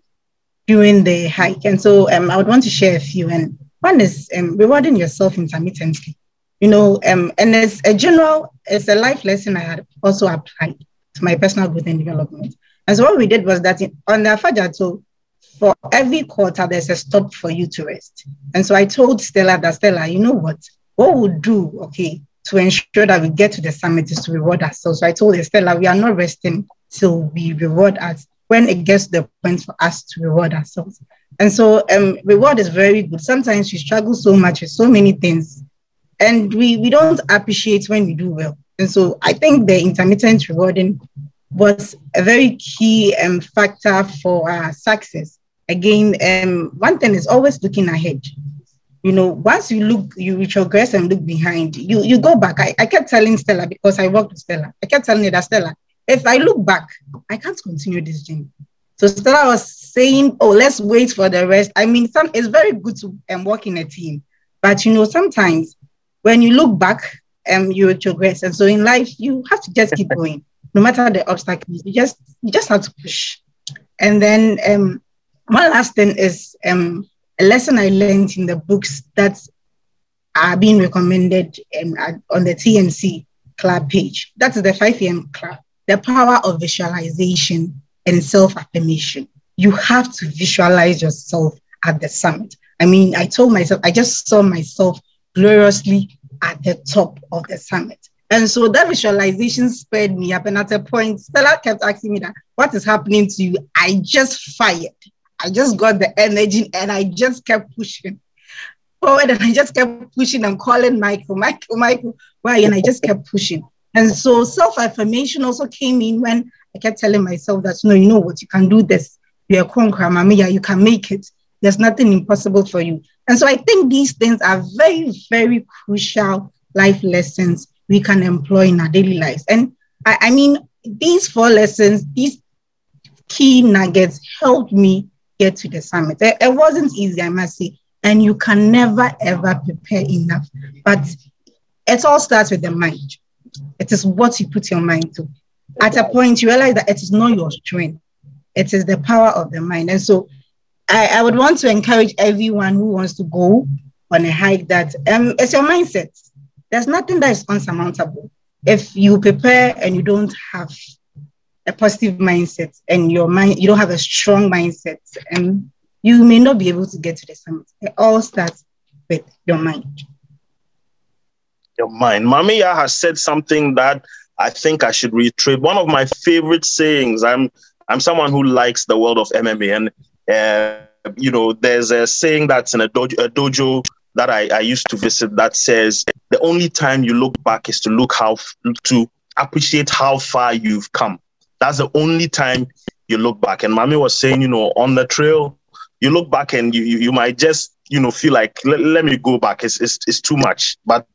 during the hike. And so um, I would want to share a few. And one is um, rewarding yourself intermittently. You know, um, and as a general, it's a life lesson I had also applied to my personal growth and development. And so what we did was that in, on the Afadjato, for every quarter, there's a stop for you to rest. And so I told Stella that, Stella, you know what? What we'll do, okay, to ensure that we get to the summit is to reward ourselves. So I told Stella, we are not resting till we reward us when it gets to the point for us to reward ourselves. And so um, reward is very good. Sometimes we struggle so much with so many things and we, we don't appreciate when we do well. And so I think the intermittent rewarding was a very key um, factor for our success. Again, um, one thing is always looking ahead. You know, once you look, you retrogress and look behind, you you go back. I, I kept telling Stella because I worked with Stella. I kept telling her that Stella, if I look back, I can't continue this journey. So Stella was saying, oh, let's wait for the rest. I mean, some it's very good to um, work in a team, but you know, sometimes when you look back, um, you progress. And so in life, you have to just keep going, no matter the obstacles. You just you just have to push. And then um, one last thing is um, a lesson I learned in the books that are being recommended um, on the TMC club page. That's the 5 a.m. club the power of visualization and self affirmation. You have to visualize yourself at the summit. I mean, I told myself, I just saw myself gloriously at the top of the summit. And so that visualization spurred me up. And at a point, Stella kept asking me that, what is happening to you? I just fired. I just got the energy and I just kept pushing forward and I just kept pushing and calling Michael, Michael, Michael, why? And I just kept pushing. And so self affirmation also came in when I kept telling myself that, no, you know what, you can do this. You're a conqueror, Maame Yaa, you can make it. There's nothing impossible for you. And so I think these things are very, very crucial life lessons we can employ in our daily lives. And I, I mean, these four lessons, these key nuggets helped me get to the summit. It, it wasn't easy, I must say. And you can never, ever prepare enough. But it all starts with the mind. It is what you put your mind to. At a point, you realize that it is not your strength, it is the power of the mind. And so I, I would want to encourage everyone who wants to go on a hike that um, it's your mindset. There's nothing that is unsurmountable. If you prepare and you don't have a positive mindset and your mind, you don't have a strong mindset, and you may not be able to get to the summit. It all starts with your mind. Your mind. Maame Yaa has said something that I think I should reiterate. One of my favorite sayings. I'm I'm someone who likes the world of MMA, and uh, you know, there's a saying that's in a dojo, a dojo that I, I used to visit that says the only time you look back is to look how to appreciate how far you've come. That's the only time you look back. And Maame was saying, you know, on the trail, you look back and you you, you might just you know feel like let, let me go back. It's, it's it's too much. But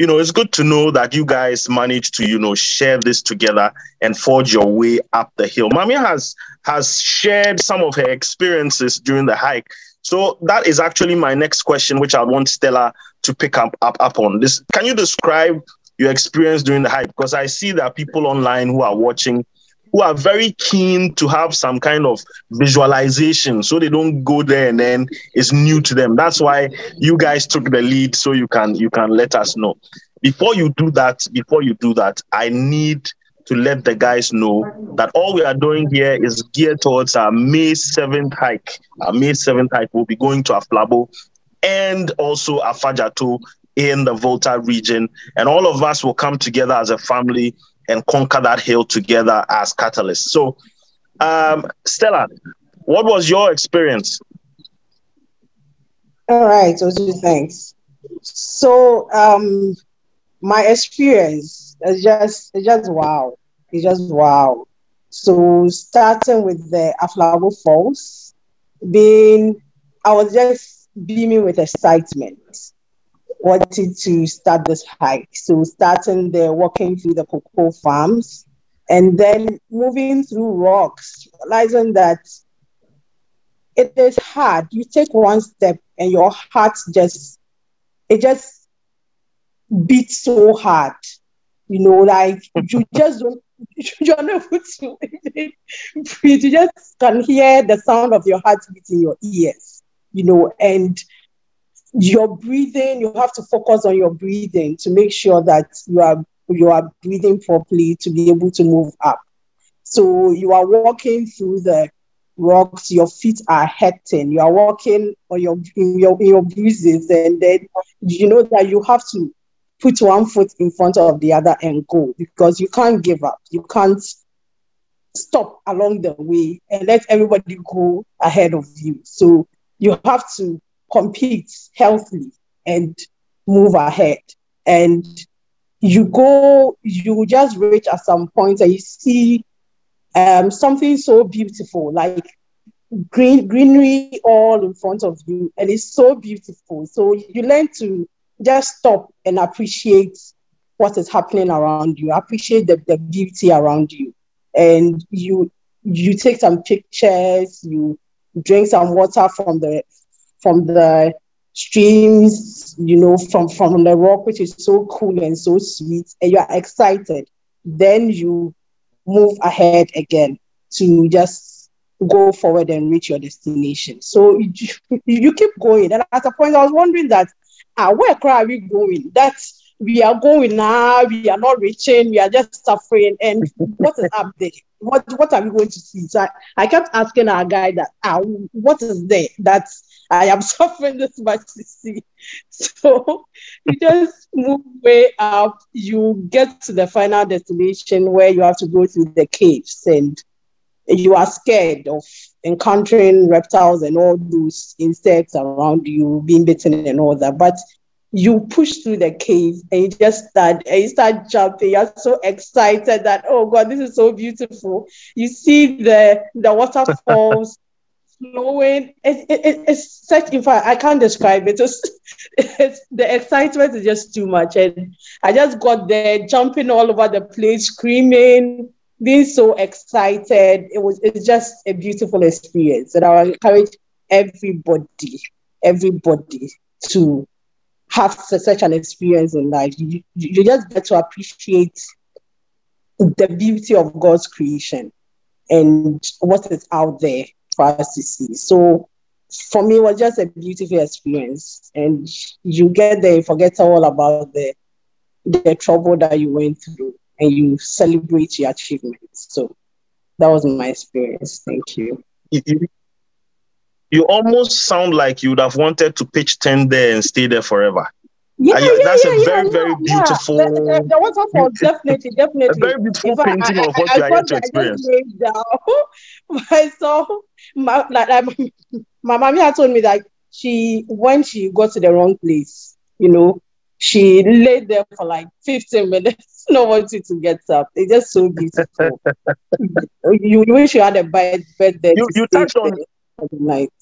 you know, it's good to know that you guys managed to, you know, share this together and forge your way up the hill. Maame has has shared some of her experiences during the hike. So that is actually my next question, which I want Stella to pick up up, up on. This can you describe your experience during the hike? Because I see are people online who are watching who are very keen to have some kind of visualization so they don't go there and then it's new to them. That's why you guys took the lead so you can you can let us know. Before you do that before you do that i need to let the guys know that all we are doing here is geared towards our may 7th hike. Our may 7th hike will be going to aflabo and also afadjato in the volta region. And all of us will come together as a family and conquer that hill together as catalysts. So, um, Stella, what was your experience? All right, Otu, thanks. So, um, my experience is just it's just wow. It's just wow. So, starting with the Aflabo Falls, being I was just beaming with excitement wanted to start this hike. So starting there, walking through the cocoa farms, and then moving through rocks, realizing that it is hard. You take one step and your heart just it just beats so hard. You know, like you just don't <laughs> you're not to breathe. <laughs> You just can hear the sound of your heart beat in your ears, you know, and your breathing, you have to focus on your breathing to make sure that you are you are breathing properly to be able to move up. So you are walking through the rocks, your feet are hurting, you are walking on your your, your bruises, and then you know that you have to put one foot in front of the other and go because you can't give up. You can't stop along the way and let everybody go ahead of you. So you have to compete healthily and move ahead. And you go, you just reach at some point and you see um, something so beautiful, like green greenery all in front of you, and it's so beautiful. So you learn to just stop and appreciate what is happening around you, appreciate the, the beauty around you. And you you take some pictures, you drink some water from the from the streams, you know, from, from the rock, which is so cool and so sweet, and you're excited. Then you move ahead again to just go forward and reach your destination. So you, <laughs> you keep going. And at a point, I was wondering that, ah, where are we going? That's we are going now, we are not reaching, we are just suffering. And what is up there? What what are we going to see? So I, I kept asking our guy that, ah, what is there? that I am <laughs> suffering this much to see. So you just move way up, you get to the final destination where you have to go through the caves and you are scared of encountering reptiles and all those insects around you, being bitten and all that. But you push through the cave and you just start and you start jumping. You're so excited that oh god, this is so beautiful. You see the the waterfalls <laughs> flowing. It, it, it's such in fact I can't describe it. It's, <laughs> it's the excitement is just too much. And I just got there jumping all over the place, screaming, being so excited. It was it's just a beautiful experience. And I encourage everybody, everybody to have such an experience in life. You, you just get to appreciate the beauty of God's creation and what is out there for us to see. So for me, it was just a beautiful experience. And you get there, you forget all about the the trouble that you went through and you celebrate your achievements. So that was my experience. Thank you. You, you almost sound like you would have wanted to pitch tent there and stay there forever. Yeah, yeah, that's yeah, a very, yeah, very beautiful. Yeah. The, the, the waterfall, definitely, definitely. A very beautiful fact, painting I, of what I, you are yet to experience. I <laughs> my, like, like, <laughs> my mommy had told me that she, when she got to the wrong place, you know, she laid there for like 15 minutes. <laughs> No one to get up. It's just so beautiful. you, you wish you had a bed, bed there. You, you touched on night.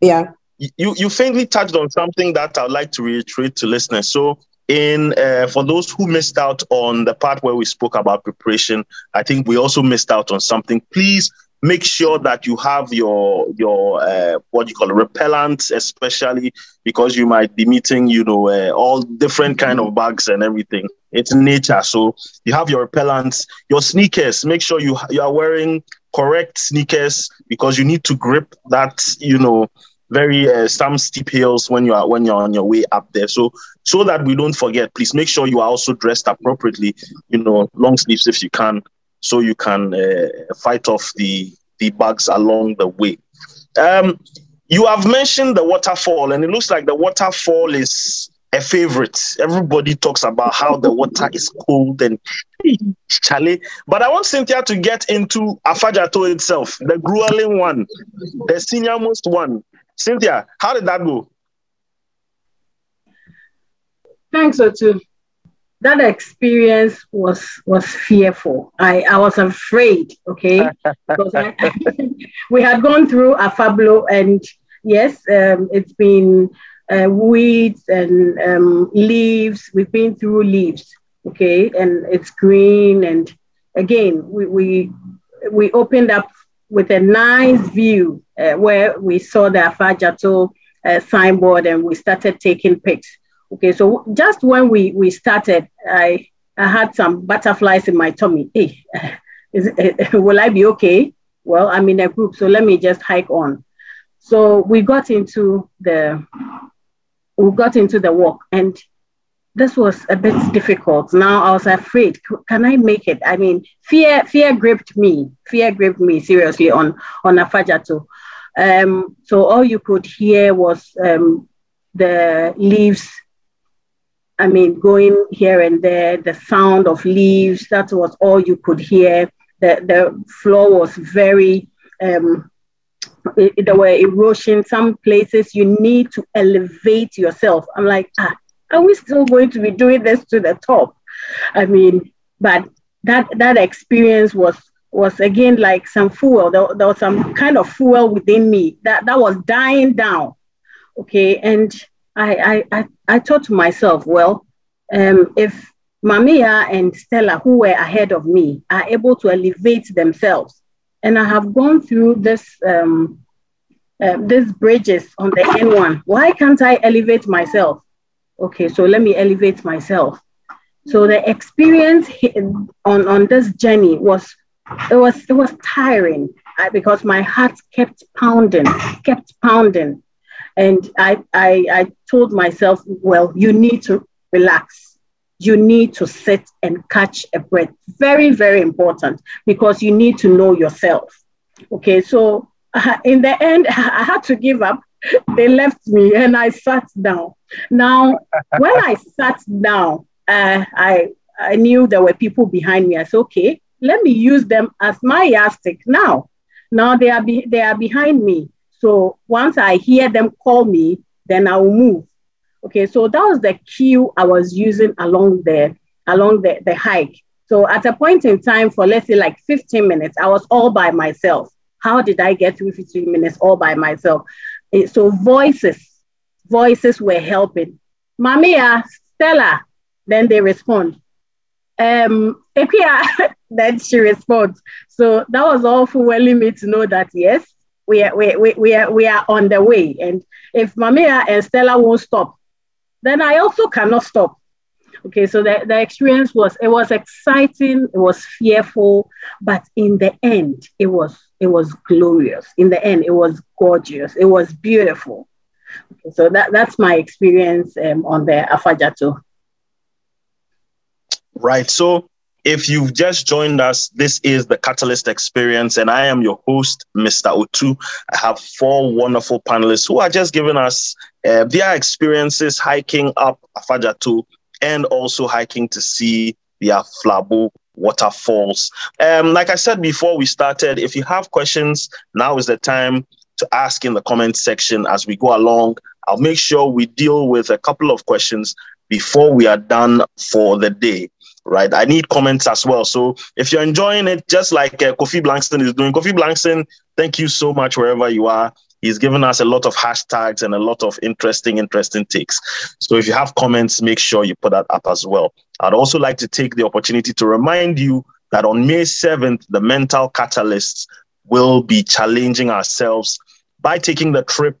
Yeah. You, you faintly touched on something that I'd like to reiterate to listeners. So, in uh, for those who missed out on the part where we spoke about preparation, I think we also missed out on something. Please make sure that you have your your uh, what you call repellent, especially because you might be meeting, you know, uh, all different kind of bugs and everything. It's nature, so you have your repellents, your sneakers. Make sure you you are wearing correct sneakers because you need to grip that, you know, very uh, some steep hills when you are when you're on your way up there. So so that we don't forget, please make sure you are also dressed appropriately. You know, long sleeves if you can, so you can uh, fight off the the bugs along the way. Um, you have mentioned the waterfall, and it looks like the waterfall is a favorite. Everybody talks about how the water is cold and Charlie. But I want Cynthia to get into Afadjato itself, the grueling one, the senior most one. Cynthia, how did that go? Thanks, Otu. That experience was was fearful. I, I was afraid, okay, because I, <laughs> we had gone through Afablo, and yes, um, it's been uh, weeds and um, leaves. We've been through leaves, okay, and it's green. And again, we we, we opened up with a nice view uh, where we saw the Afadjato uh, signboard and we started taking pics. Okay, so just when we, we started, I, I had some butterflies in my tummy. Hey, <laughs> is, <laughs> will I be okay? Well, I'm in a group, so let me just hike on. So we got into the we got into the walk, and this was a bit difficult. Now I was afraid. Can I make it? I mean, fear fear gripped me. Fear gripped me seriously on on Afadjato. Um, so all you could hear was um, the leaves. I mean, going here and there, the sound of leaves. That was all you could hear. The the floor was very. Um, there were erosion. Some places you need to elevate yourself. I'm like, ah, are we still going to be doing this to the top? I mean, but that that experience was was again like some fuel. There, there was some kind of fuel within me that, that was dying down. Okay. And I I I, I thought to myself, well, um, if Maame Yaa and Stella, who were ahead of me, are able to elevate themselves, and I have gone through this um, uh, these bridges on the N1, why can't I elevate myself? okay, so let me elevate myself. So the experience on, on this journey was it was it was tiring because my heart kept pounding, kept pounding, and I, I I told myself, well, you need to relax. You need to sit and catch a breath. Very very important because you need to know yourself. Okay, so uh, in the end, <laughs> I had to give up they left me and I sat down. Now, when I <laughs> sat down, uh, I I knew there were people behind me. I said, okay, let me use them as my yardstick now. Now they are be- they are behind me. So once I hear them call me, then I will move. Okay, so that was the cue I was using along the along the, the hike. So at a point in time for let's say like 15 minutes, I was all by myself. How did I get through 15 minutes all by myself? Eh, so voices, voices were helping. Maame Yaa, Stella, then they respond. Um, <laughs> then she responds. So that was all for me to know that yes, we are, we, we, we, are, we are on the way. And if Maame Yaa and Stella won't stop, then I also cannot stop. Okay, so the, the experience was it was exciting, it was fearful, but in the end, it was it was glorious. In the end, it was gorgeous. It was beautiful. Okay, so that, that's my experience um, on the Afadjato. Right. So if you've just joined us, this is the Catalyst Experience, and I am your host, Mr. Otu. I have four wonderful panelists who are just giving us uh, their experiences hiking up Afadjato and also hiking to see the Aflabo waterfalls. Um, like I said before we started, if you have questions, now is the time to ask in the comment section as we go along. I'll make sure we deal with a couple of questions before we are done for the day. Right, I need comments as well. So if you're enjoying it, just like uh, Kofi Blankson is doing, Kofi Blankson, thank you so much wherever you are. He's given us a lot of hashtags and a lot of interesting, interesting takes. So if you have comments, make sure you put that up as well. I'd also like to take the opportunity to remind you that on May 7th, the Mental Catalysts will be challenging ourselves by taking the trip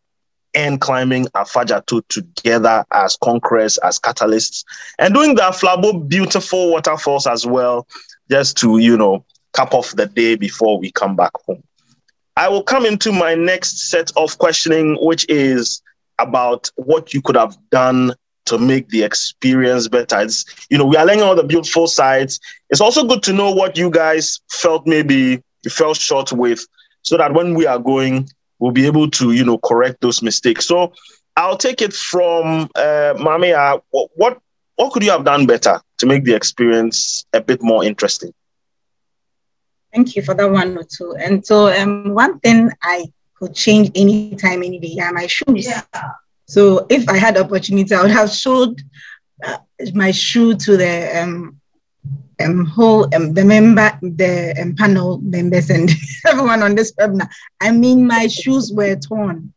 and climbing Afadjato together as conquerors, as catalysts, and doing the Aflabo beautiful waterfalls as well, just to, you know, cap off the day before we come back home. I will come into my next set of questioning, which is about what you could have done to make the experience better. It's, you know, we are learning all the beautiful sides. It's also good to know what you guys felt maybe you fell short with, so that when we are going, we'll be able to, you know, correct those mistakes. So I'll take it from uh, Maame Yaa. What what could you have done better to make the experience a bit more interesting? Thank you for that one or two. And so um, one thing I could change anytime, any day are my shoes. Yeah. So if I had opportunity, I would have showed uh, my shoe to the um, um, whole um, the member, the um, panel members, and <laughs> everyone on this webinar. I mean, my shoes were torn.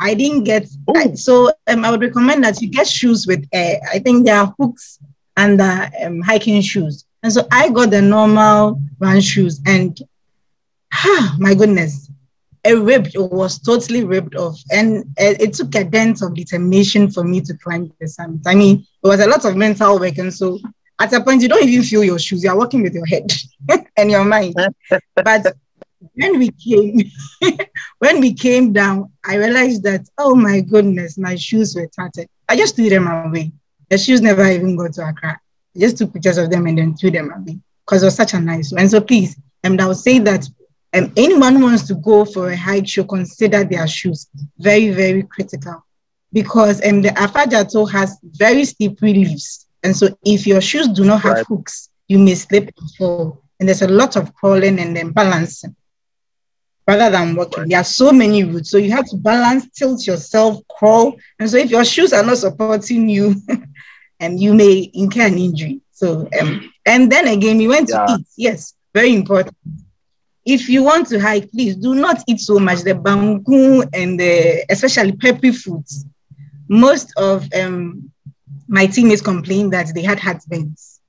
I didn't get I, so. Um, I would recommend that you get shoes with. Uh, I think there are hooks and the um, hiking shoes. And so I got the normal run shoes, and ah, my goodness, it ripped. It was totally ripped off, and it, it, took a dent of determination for me to climb the summit. I mean, it was a lot of mental work, and so at a point you don't even feel your shoes. You are walking with your head <laughs> and your mind. but when we came, <laughs> when we came down, I realized that oh my goodness, my shoes were tattered. I just threw them away. The shoes never even got to Accra just took pictures of them and then threw them at me because it was such a nice one. So please, and I would say that um, anyone who wants to go for a hike should consider their shoes very, very critical because um, the Afadjato has very steep reliefs. And so if your shoes do not have right. hooks, you may slip and fall. And there's a lot of crawling and then balancing rather than walking. There are so many routes. So you have to balance, tilt yourself, crawl. And so if your shoes are not supporting you, <laughs> and you may incur an injury. So, um, and then again, we went yeah. to eat. Yes, very important. If you want to hike, please do not eat so much. The banku and the especially peppery foods. Most of um, my teammates complained that they had heartburns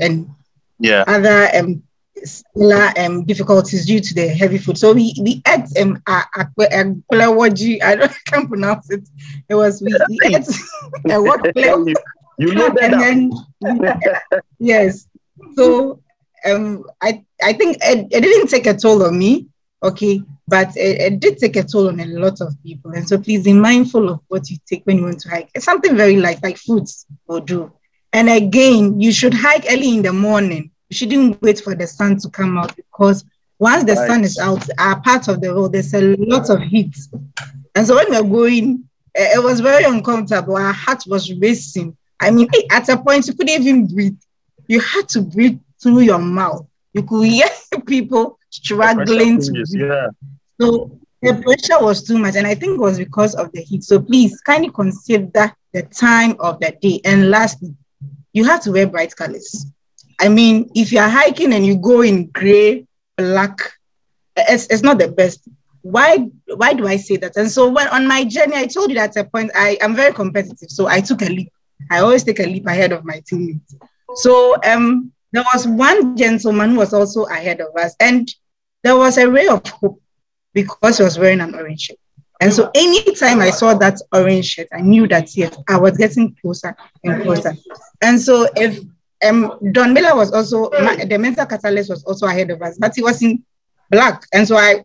and yeah. other um, similar um, difficulties due to the heavy food. So we we ate um a, a, a, I don't <laughs> I can't pronounce it. It was we, we ate <laughs> a what you know <laughs> and then, <laughs> yes. So um, I I think it, it, didn't take a toll on me, okay, but it, it, did take a toll on a lot of people. And so please be mindful of what you take when you want to hike. It's something very light, like fruits will do. And again, you should hike early in the morning. You shouldn't wait for the sun to come out because once the right. sun is out, our part of the road, there's a lot of heat. And so when we're going, it was very uncomfortable. Our heart was racing. I mean, at a point, you couldn't even breathe. You had to breathe through your mouth. You could hear <laughs> people struggling to breathe. Yeah. So the pressure was too much. And I think it was because of the heat. So please kindly consider the time of the day. And lastly, you have to wear bright colors. I mean, if you're hiking and you go in gray, black, it's, it's not the best. Why why do I say that? And so when on my journey, I told you that at a point I am very competitive. So I took a leap. I always take a leap ahead of my teammates. So um there was one gentleman who was also ahead of us, and there was a ray of hope because he was wearing an orange shirt. And so anytime I saw that orange shirt, I knew that yes, I was getting closer and closer. And so if um, Don Miller was also the mental catalyst was also ahead of us, but he was in black, and so I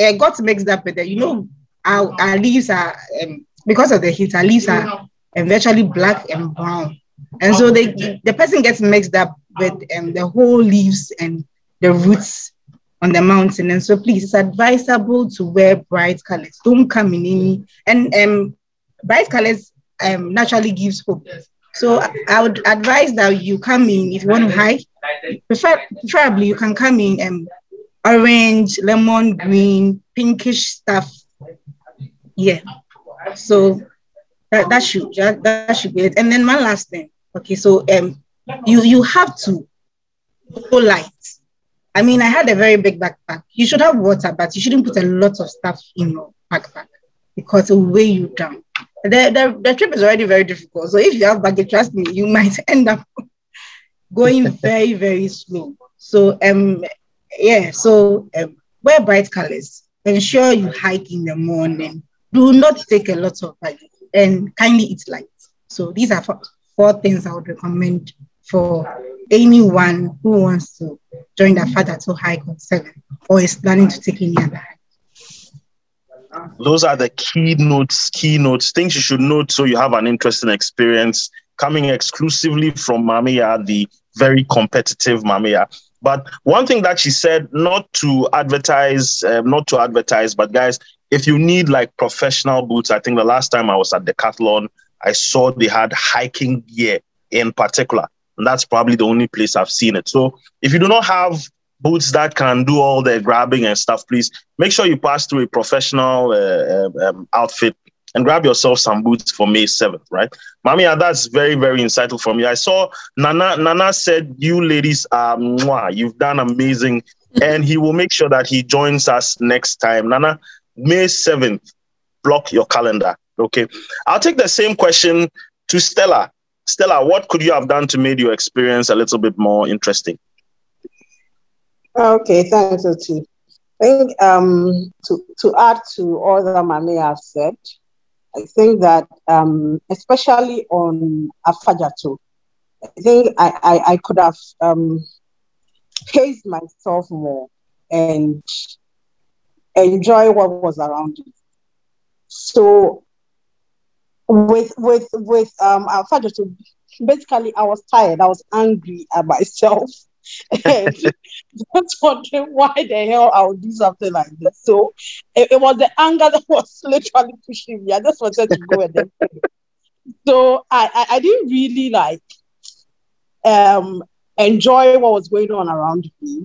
I got mixed up with. You know, our, our leaves are um, because of the heat, our leaves are virtually black and brown, and so they the person gets mixed up with um, the whole leaves and the roots on the mountain. And so please, it's advisable to wear bright colors. Don't come in any and um bright colors um naturally gives hope. So I would advise that you come in if you want to hike. Prefer, preferably you can come in um orange, lemon green, pinkish stuff. Yeah. So that, that should that, that should be it. And then one last thing. Okay, so um you you have to go light I mean, I had a very big backpack. You should have water, but you shouldn't put a lot of stuff in your backpack because it will weigh you down. The, the, the trip is already very difficult. So if you have baggage, trust me, you <laughs> might end up going very, very slow. So um yeah, so um, wear bright colors. Ensure you hike in the morning. Do not take a lot of baggage and kindly eat light. So these are four, four things I would recommend for anyone who wants to join the Afadjato Hike on 7 or is planning to take any other hike. Those are the key notes, key notes, things you should note so you have an interesting experience coming exclusively from Maame Yaa, the very competitive Maame Yaa. But one thing that she said, not to advertise, um, not to advertise, but guys, if you need like professional boots, I think the last time I was at Decathlon, I saw they had hiking gear in particular. And that's probably the only place I've seen it. So if you do not have boots that can do all the grabbing and stuff, please make sure you pass through a professional uh, um, um outfit and grab yourself some boots for May 7th, right? Maame Yaa, that's very, very insightful from you. I saw Nana, Nana said, you ladies are mwah, you've done amazing. <laughs> And he will make sure that he joins us next time. Nana, May 7th, block your calendar. Okay. I'll take the same question to Stella. Stella, what could you have done to make your experience a little bit more interesting? Okay, thanks, Otu. I think um, to, to add to all that Maame have said, I think that um, especially on Afadjato, I think I, I, I could have um, paced myself more and enjoy what was around me. So with with with um Afadjato basically I was tired, I was angry at myself. and <laughs> just wondering why the hell I would do something like this. So it, it, was the anger that <laughs> was literally pushing me. I just wanted to go and then. So I, I, I didn't really like um enjoy what was going on around me.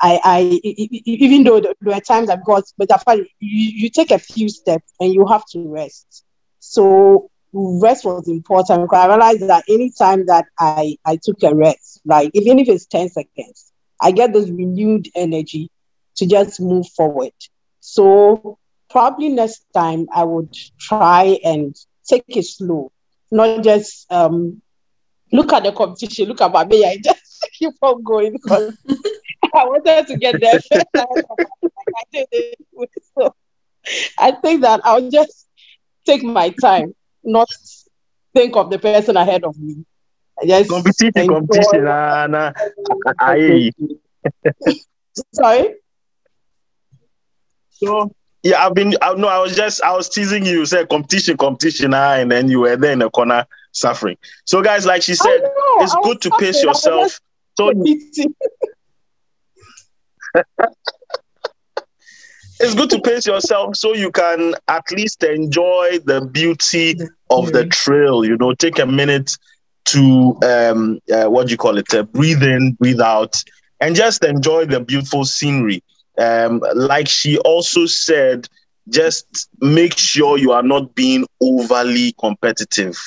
I, I even though there were times I've got, but I find you, you take a few steps and you have to rest. So rest was important because I realized that any time that I, I took a rest, like even if it's 10 seconds, I get this renewed energy to just move forward. So probably next time I would try and take it slow, not just um, look at the competition, look at me, <laughs> I just keep on going because <laughs> <laughs> I wanted to get there <laughs> <laughs> first. I, did it. So I think that I'll just take my time, not think of the person ahead of me. Just competition, competition. Nah, nah. I, Sorry. So yeah, I've been. I, no, I was just. I was teasing you. Say competition, competition, ah, and then you were there in the corner suffering. So guys, like she said, it's good to pace yourself. So. It's good to pace yourself so you can at least enjoy the beauty of the trail. You know, take a minute to um, uh, what do you call it? Uh, breathe in, breathe out, and just enjoy the beautiful scenery. Um, like she also said, just make sure you are not being overly competitive.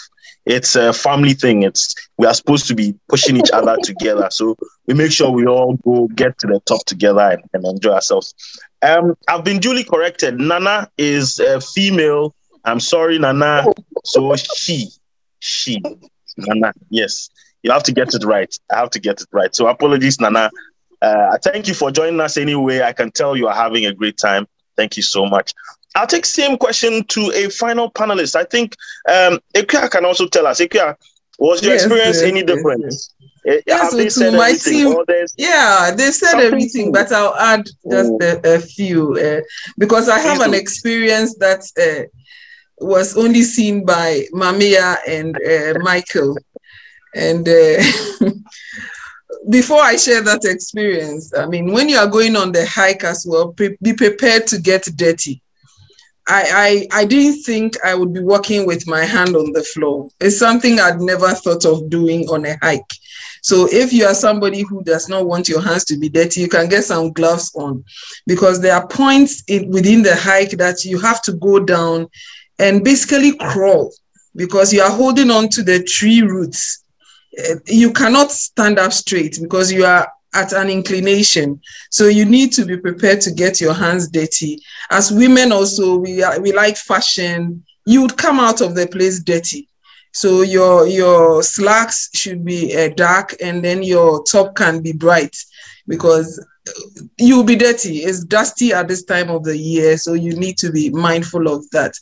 It's a family thing. It's we are supposed to be pushing each other <laughs> together. So we make sure we all go get to the top together and, and enjoy ourselves. Um, I've been duly corrected. Nana is a female. I'm sorry, Nana. So she, she, Nana. Yes, you have to get it right. I have to get it right. So apologies, Nana. Uh, thank you for joining us anyway. I can tell you are having a great time. Thank you so much. I'll take same question to a final panelist. I think um, Akua can also tell us. Akua, was your yes, experience yes, any yes, different? Yes, yeah, so to my team, yeah, they said everything, but I'll add just a, a, few uh, because I have an experience that uh, was only seen by Maame Yaa and uh, Michael. And uh, <laughs> before I share that experience, I mean, when you are going on the hike as well, pre- be prepared to get dirty. I, I I didn't think I would be walking with my hand on the floor. It's something I'd never thought of doing on a hike. So if you are somebody who does not want your hands to be dirty, you can get some gloves on because there are points in, within the hike that you have to go down and basically crawl because you are holding on to the tree roots. Eh, you cannot stand up straight because you are at an inclination. So you need to be prepared to get your hands dirty. As women also, we are, we like fashion. You would come out of the place dirty. So your your slacks should be uh, dark and then your top can be bright because you'll be dirty. It's dusty at this time of the year, so you need to be mindful of that.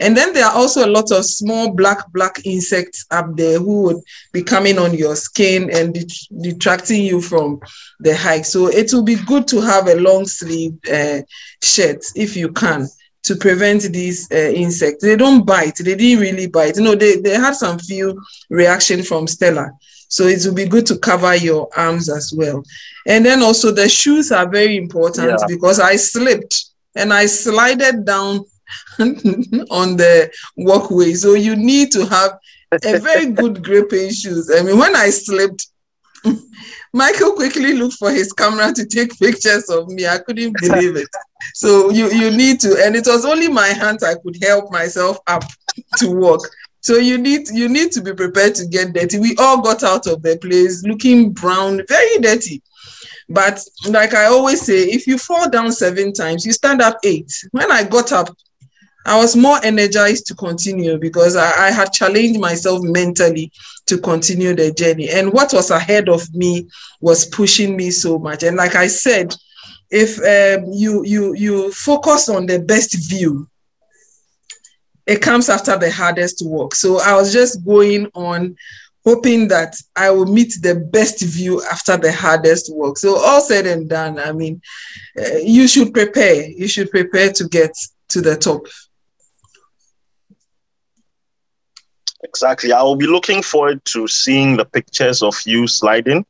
And then there are also a lot of small black black insects up there who would be coming on your skin and detracting you from the hike. So it will be good to have a long sleeve uh, shirt if you can to prevent these uh, insects. They don't bite. They didn't really bite. You know, they, they had some few reaction from Stella. So it will be good to cover your arms as well. And then also the shoes are very important yeah. because I slipped and I slided down <laughs> on the walkway. So you need to have a very <laughs> good gripping shoes. I mean, when I slipped, <laughs> Michael quickly looked for his camera to take pictures of me. I couldn't believe it. So you you need to, and it was only my hands I could help myself up to walk. So you need you need to be prepared to get dirty. We all got out of the place looking brown, very dirty. But like I always say, if you fall down seven times, you stand up eight. When I got up, I was more energized to continue because I, I had challenged myself mentally to continue the journey. And what was ahead of me was pushing me so much. And like I said, if um, you you you focus on the best view, it comes after the hardest work. So I was just going on hoping that I will meet the best view after the hardest work. So all said and done, I mean, uh, you should prepare. You should prepare to get to the top. Exactly. I will be looking forward to seeing the pictures of you sliding.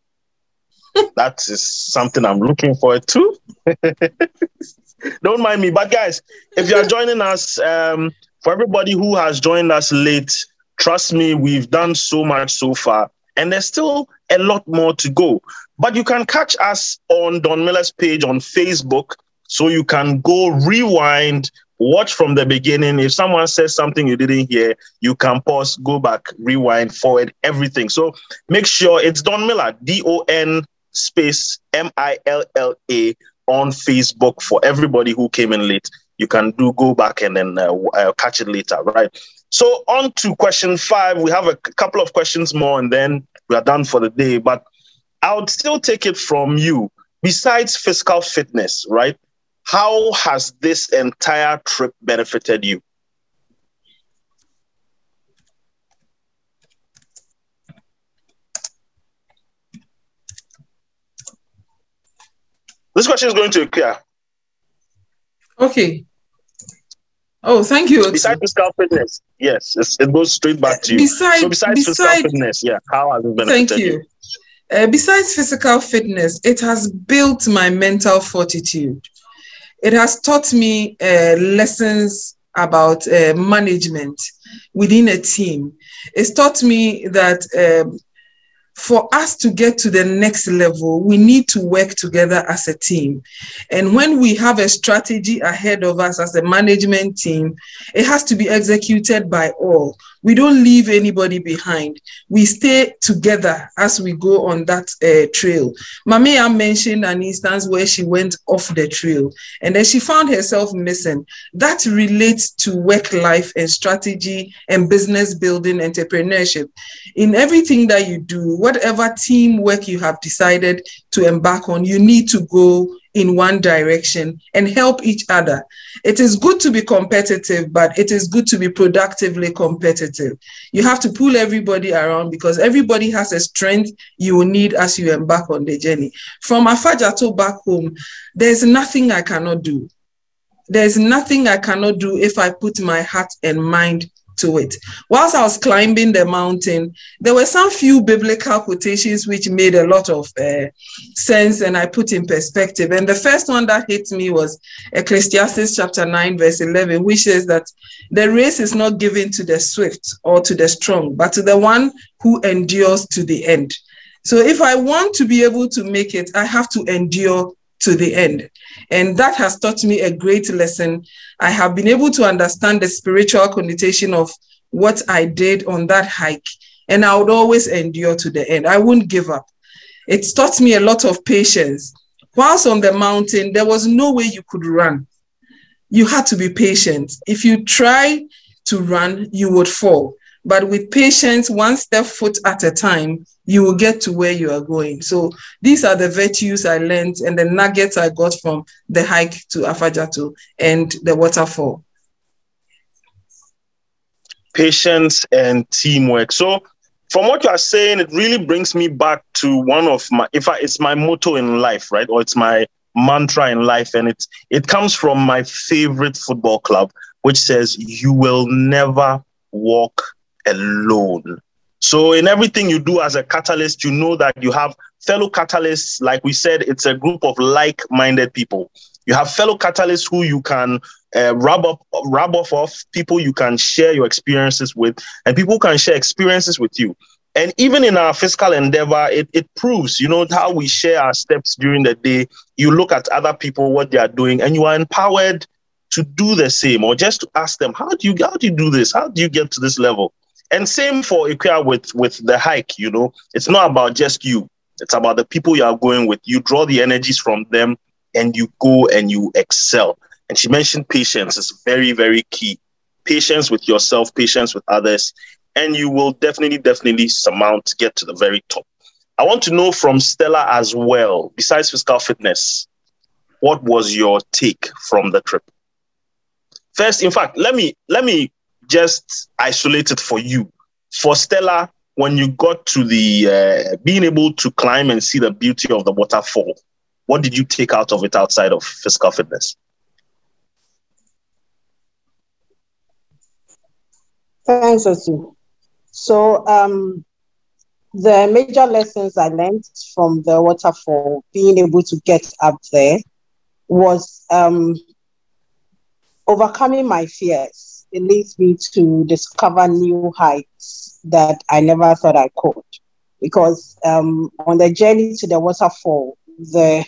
<laughs> that is something I'm looking forward to. <laughs> Don't mind me. But guys, if you are joining us, um, for everybody who has joined us late, trust me, we've done so much so far, and there's still a lot more to go. But you can catch us on Don Milla's page on Facebook, so you can go rewind, watch from the beginning. If someone says something you didn't hear, you can pause, go back, rewind, forward, everything. So make sure it's Don Milla, D O N space M I L L A on Facebook for everybody who came in late you can do go back and then uh, uh, catch it later, right? So on to question five. We have a couple of questions more, and then we are done for the day. But I would still take it from you. Besides physical fitness, right? How has this entire trip benefited you? This question is going to Akua. Okay. Oh, thank you. Besides physical fitness, yes, it goes straight back to you. Besides, so besides, besides physical fitness, yeah, how has it benefited Thank you. you? Uh, besides physical fitness, it has built my mental fortitude. It has taught me uh, lessons about uh, management within a team. It's taught me that um, for us to get to the next level, we need to work together as a team. And when we have a strategy ahead of us as a management team, it has to be executed by all. We don't leave anybody behind. We stay together as we go on that uh, trail. Maame Yaa mentioned an instance where she went off the trail and then she found herself missing. That relates to work life and strategy and business building, entrepreneurship. In everything that you do, whatever teamwork you have decided to embark on, you need to go in one direction and help each other. It is good to be competitive, but it is good to be productively competitive. You have to pull everybody around because everybody has a strength you will need as you embark on the journey. From Afadjato back home, there's nothing I cannot do. There's nothing I cannot do if I put my heart and mind to it. Whilst I was climbing the mountain, there were some few biblical quotations which made a lot of uh, sense and I put in perspective. And the first one that hit me was Ecclesiastes chapter 9, verse 11, which says that the race is not given to the swift or to the strong, but to the one who endures to the end. So if I want to be able to make it, I have to endure to the end. And that has taught me a great lesson. I have been able to understand the spiritual connotation of what I did on that hike, and I would always endure to the end. I wouldn't give up. It taught me a lot of patience. Whilst on the mountain, there was no way you could run. You had to be patient. If you try to run, you would fall. But with patience, one step foot at a time, you will get to where you are going. So these are the virtues I learned and the nuggets I got from the hike to Afadjato and the waterfall. Patience and teamwork. So from what you are saying, it really brings me back to one of my, if I, it's my motto in life, right? Or it's my mantra in life. And it's, it comes from my favorite football club, which says, you will never walk alone. So in everything you do as a catalyst, you know that you have fellow catalysts. Like we said, it's a group of like-minded people. You have fellow catalysts who you can uh, rub up, rub off of people you can share your experiences with, and people can share experiences with you. And even in our physical endeavor, it, it proves, you know, how we share our steps during the day. You look at other people, what they are doing, and you are empowered to do the same, or just to ask them, how do you how do you do this? How do you get to this level? And same for Akua with with the hike. You know, it's not about just you. It's about the people you are going with. You draw the energies from them, and you go and you excel. And she mentioned patience is very very key. Patience with yourself, patience with others, and you will definitely definitely surmount, get to the very top. I want to know from Stella as well. Besides physical fitness, what was your take from the trip? First, in fact, let me let me just isolated for you. For Stella, when you got to the uh, being able to climb and see the beauty of the waterfall, what did you take out of it outside of physical fitness? Thanks, Otu. So, um, the major lessons I learned from the waterfall, being able to get up there, was um, overcoming my fears it leads me to discover new heights that I never thought I could. Because um, on the journey to the waterfall, the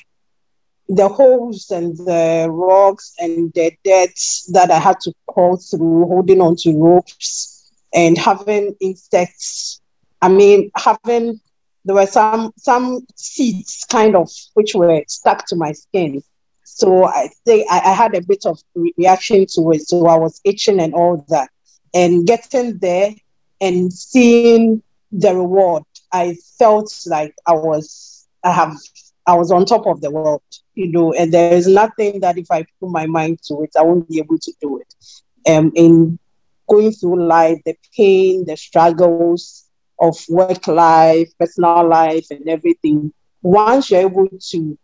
the holes and the rocks and the debts that I had to crawl through, holding on to ropes and having insects. I mean, having there were some some seeds kind of which were stuck to my skin so I think I, I had a bit of reaction to it. So I was itching and all that. And getting there and seeing the reward, I felt like I was I have I was on top of the world, you know, and there is nothing that if I put my mind to it, I won't be able to do it. Um, in going through life, the pain, the struggles of work life, personal life, and everything, once you're able to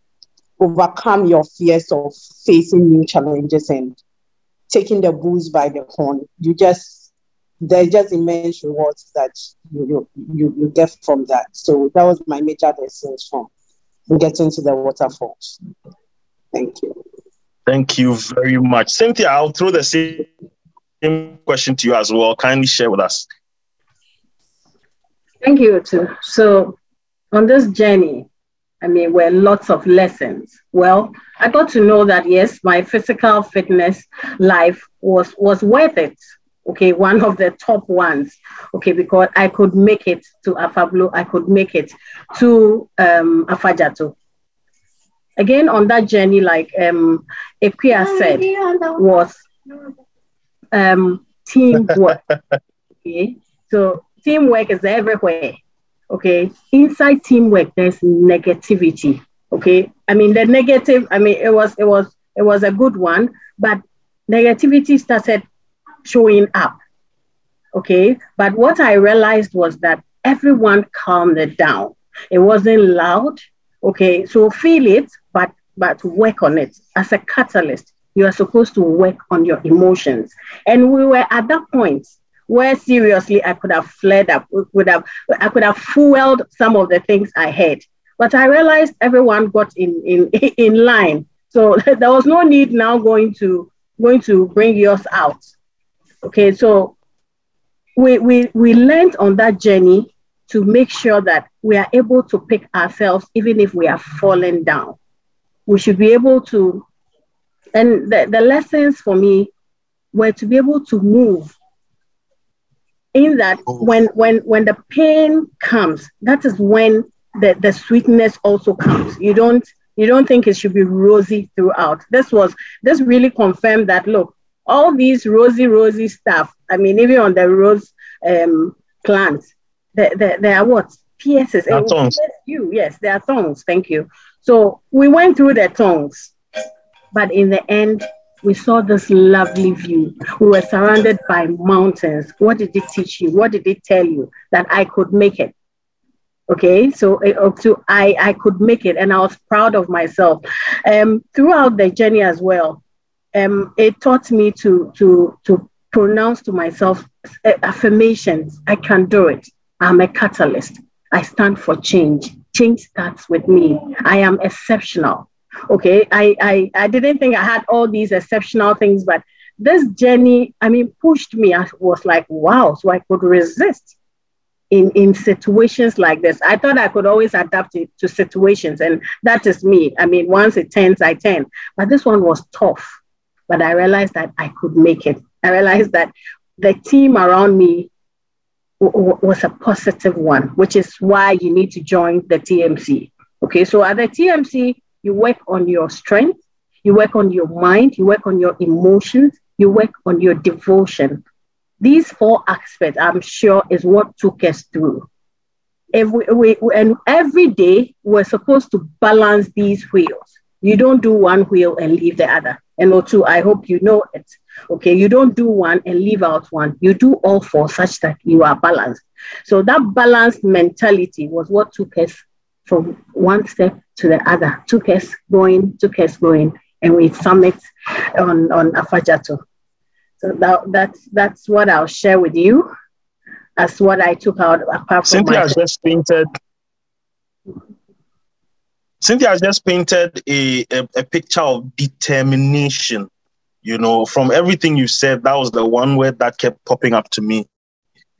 overcome your fears of facing new challenges and taking the bulls by the horn. You just there's just immense rewards that you, you you get from that. So that was my major lessons from getting to the waterfalls. Thank you. Thank you very much. Cynthia, I'll throw the same question to you as well. Kindly share with us. Thank you, too. So on this journey, I mean, were lots of lessons. Well, I got to know that yes, my physical fitness life was was worth it. Okay, one of the top ones. Okay, because I could make it to Afablo, I could make it to um, Afadjato. Again, on that journey, like um, Akua said, was um, teamwork. <laughs> okay, so teamwork is everywhere okay inside teamwork there's negativity okay? I mean the negative i mean it was it was it was a good one but negativity started showing up okay? But what i realized was that everyone calmed it down. It wasn't loud okay? So feel it but but work on it. As a catalyst you are supposed to work on your emotions. And we were at that point where seriously I could have fled up, would have I could have fueled some of the things I had. But I realized everyone got in in <laughs> in line. So <laughs> there was no need now going to going to bring yours out. Okay, so we we we learned on that journey to make sure that we are able to pick ourselves even if we are falling down. We should be able to, and the, the lessons for me were to be able to move in that oh. when when when the pain comes that is when the, the sweetness also comes. You don't you don't think it should be rosy throughout. This was this really confirmed that look all these rosy rosy stuff i mean even on the rose um plants there, there, there are what pieces you yes there are thorns thank you. So we went through the tongues. But in the end we saw this lovely view. We were surrounded by mountains. What did it teach you? What did it tell you? That I could make it. Okay, so, so I, I could make it, and I was proud of myself. Um, throughout the journey as well, um, it taught me to, to, to pronounce to myself uh, affirmations I can do it. I'm a catalyst. I stand for change. Change starts with me. I am exceptional okay I, I i didn't think i had all these exceptional things but this journey i mean pushed me. I was like wow so i could resist in in situations like this. I thought i could always adapt it to situations and that is me. I mean once it turns i turn. But this one was tough. But i realized that i could make it. I realized that the team around me w- was a positive one which is why you need to join the tmc okay so at the tmc you work on your strength, you work on your mind, you work on your emotions, you work on your devotion. These four aspects, I'm sure, is what took us through. Every, we, and every day, we're supposed to balance these wheels. You don't do one wheel and leave the other. And two, I hope you know it. Okay, you don't do one and leave out one. You do all four such that you are balanced. So that balanced mentality was what took us from one step to the other, took us going, took us going, and we summit on, on Afadjato. So that, that's, that's what I'll share with you as what I took out apart from Cynthia has just painted Cynthia has just painted a, a, a picture of determination. You know, from everything you said, that was the one word that kept popping up to me.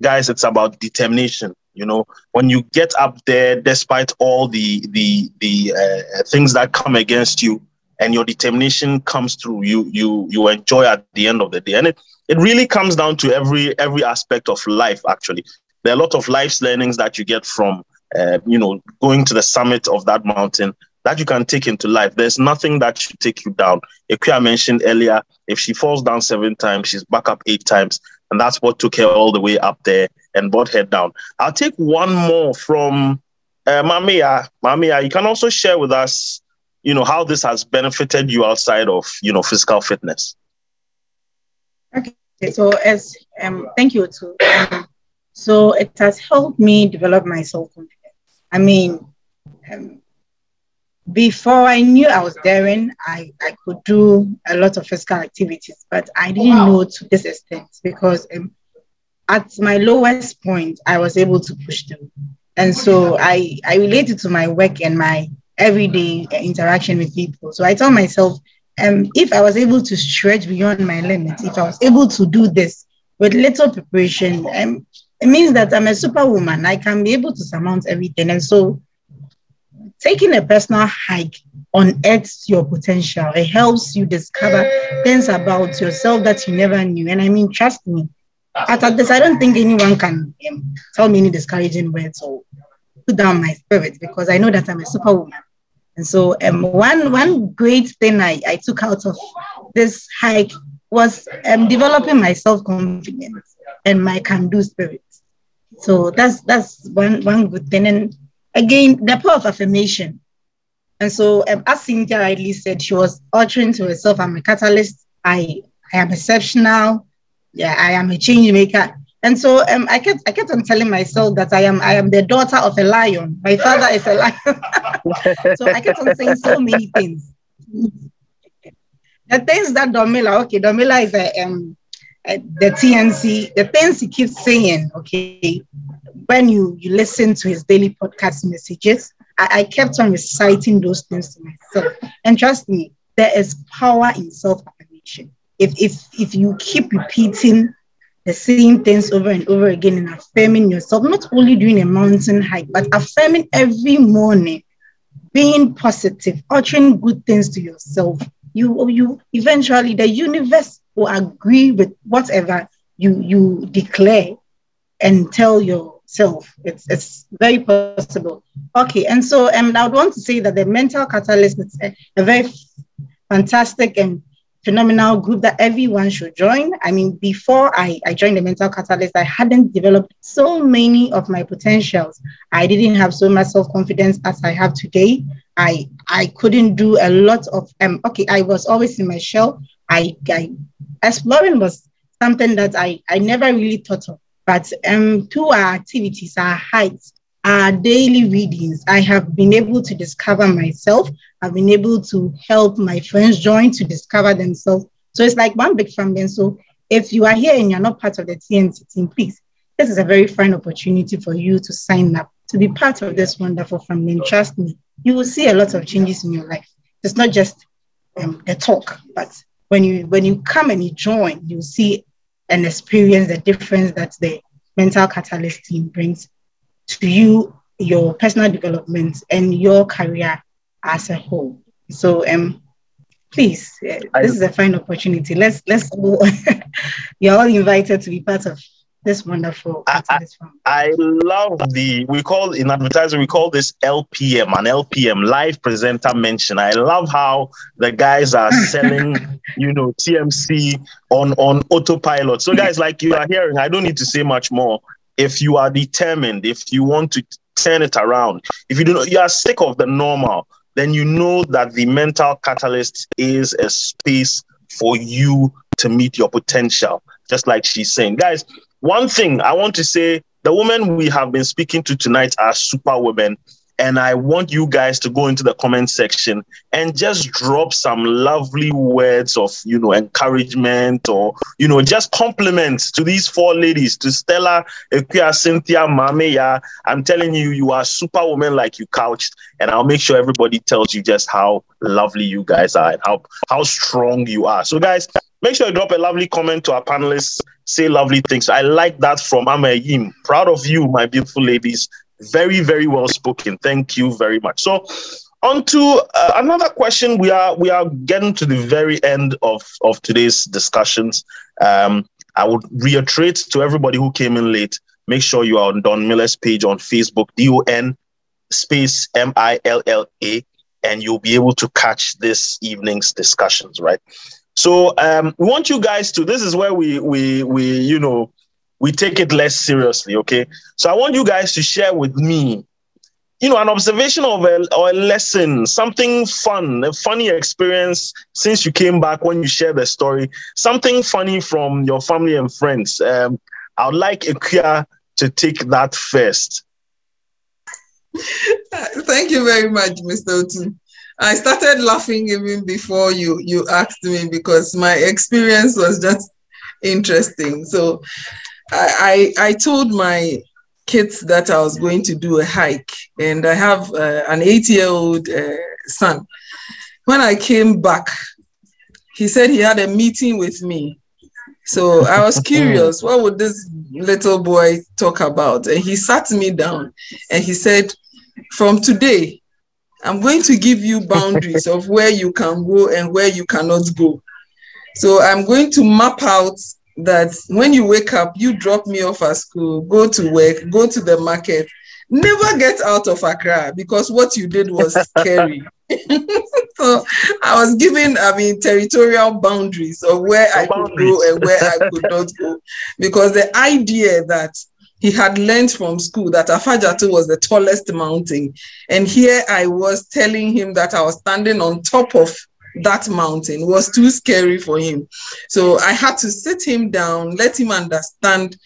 Guys, it's about determination you know, when you get up there, despite all the the the uh, things that come against you, and your determination comes through, you you you enjoy at the end of the day. And it it really comes down to every every aspect of life. Actually, there are a lot of life's learnings that you get from uh, you know going to the summit of that mountain that you can take into life. There's nothing that should take you down. Akua mentioned earlier, if she falls down seven times, she's back up eight times. And that's what took her all the way up there and brought her down. I'll take one more from uh, Maame Yaa. Mamia, you can also share with us, you know, how this has benefited you outside of, you know, physical fitness. Okay, so as um, thank you too. Um, so it has helped me develop my self confidence. I mean, um, before I knew I was daring, I, I could do a lot of physical activities, but I didn't wow. know to this extent because um, at my lowest point, I was able to push through. And so I, I related to my work and my everyday interaction with people. So I told myself, um, if I was able to stretch beyond my limits, if I was able to do this with little preparation, um, it means that I'm a superwoman. I can be able to surmount everything. And so taking a personal hike unearths your potential. It helps you discover things about yourself that you never knew. And I mean, trust me, after this, I don't think anyone can um, tell me any discouraging words or put down my spirit because I know that I'm a superwoman. And so, um, one one great thing I, I took out of this hike was um, developing my self confidence and my can do spirit. So that's that's one one good thing. And again, the power of affirmation. And so, um, as Cynthia rightly said, she was uttering to herself, "I'm a catalyst. I I am exceptional. Yeah, I am a change maker." And so um, I kept I kept on telling myself that I am I am the daughter of a lion. My father is a lion. <laughs> so I kept on saying so many things. the things that Domila, okay, Domila is a um a, the TMC, the things he keeps saying, okay, when you you listen to his daily podcast messages, I, I kept on reciting those things to myself. And trust me, there is power in self-affirmation. If if if you keep repeating the same things over and over again and affirming yourself, not only doing a mountain hike, but affirming every morning, being positive, uttering good things to yourself. You, you eventually the universe will agree with whatever you you declare and tell yourself. It's it's very possible. Okay, and so um, I would want to say that the mental catalyst is a, a very fantastic and phenomenal group that everyone should join. I mean, before I, I joined the Mental Catalyst, I hadn't developed so many of my potentials. I didn't have so much self-confidence as I have today. I I couldn't do a lot of um okay, I was always in my shell. I, I exploring was something that I, I never really thought of. But um through our activities, our hikes, our daily readings, I have been able to discover myself. I've been able to help my friends join to discover themselves. So it's like one big family. And so if you are here and you're not part of the TMC team, please, this is a very fine opportunity for you to sign up to be part of this wonderful family. And trust me, you will see a lot of changes in your life. It's not just um, the talk, but when you when you come and you join, you see and experience the difference that the mental catalyst team brings to you, your personal development, and your career as a whole. So, um, please, uh, this is a fine opportunity. Let's let's go. <laughs> You're all invited to be part of this wonderful. I, I, I, love the we call in advertising we call this LPM an LPM live presenter mention. I love how the guys are <laughs> selling, you know, TMC on on autopilot. So guys, like you are hearing, I don't need to say much more if you are determined, if you want to turn it around, if you do not, you are sick of the normal, then you know that the mental catalyst is a space for you to meet your potential. Just like she's saying, guys. One thing I want to say: the women we have been speaking to tonight are super women. And I want you guys to go into the comment section and just drop some lovely words of, you know, encouragement or, you know, just compliments to these four ladies, to Stella, Akua, Cynthia, Maame Yaa. I'm telling you, you are superwoman like you couched. And I'll make sure everybody tells you just how lovely you guys are and how, how strong you are. So, guys, make sure you drop a lovely comment to our panelists. Say lovely things. I like that from Amayim. Proud of you, my beautiful ladies. Very, very well spoken. Thank you very much. So, on to uh, another question. We are we are getting to the very end of of today's discussions. Um, I would reiterate to everybody who came in late. Make sure you are on Don Milla's page on Facebook, D O N space M I L L A, and you'll be able to catch this evening's discussions. Right. So um, we want you guys to. This is where we we we you know we take it less seriously. Okay. So I want you guys to share with me, you know, an observation of a, or a lesson, something fun, a funny experience since you came back when you share the story, something funny from your family and friends. Um, I would like Akua to take that first. <laughs> Thank you very much, Mr. Otu. I started laughing even before you you asked me because my experience was just interesting. So I, I, told my kids that I was going to do a hike, and I have uh, an eight year old uh, son. When I came back, he said he had a meeting with me. So I was <laughs> curious, what would this little boy talk about? And he sat me down and he said, From today, I'm going to give you boundaries of where you can go and where you cannot go. So I'm going to map out that when you wake up, you drop me off at school, go to work, go to the market, never get out of Accra because what you did was <laughs> scary. <laughs> so I was given, I mean, territorial boundaries of where I could go and where I could not go. Because the idea that he had learned from school that Afadjato was the tallest mountain. And here I was telling him that I was standing on top of that mountain was too scary for him. So I had to sit him down, let him understand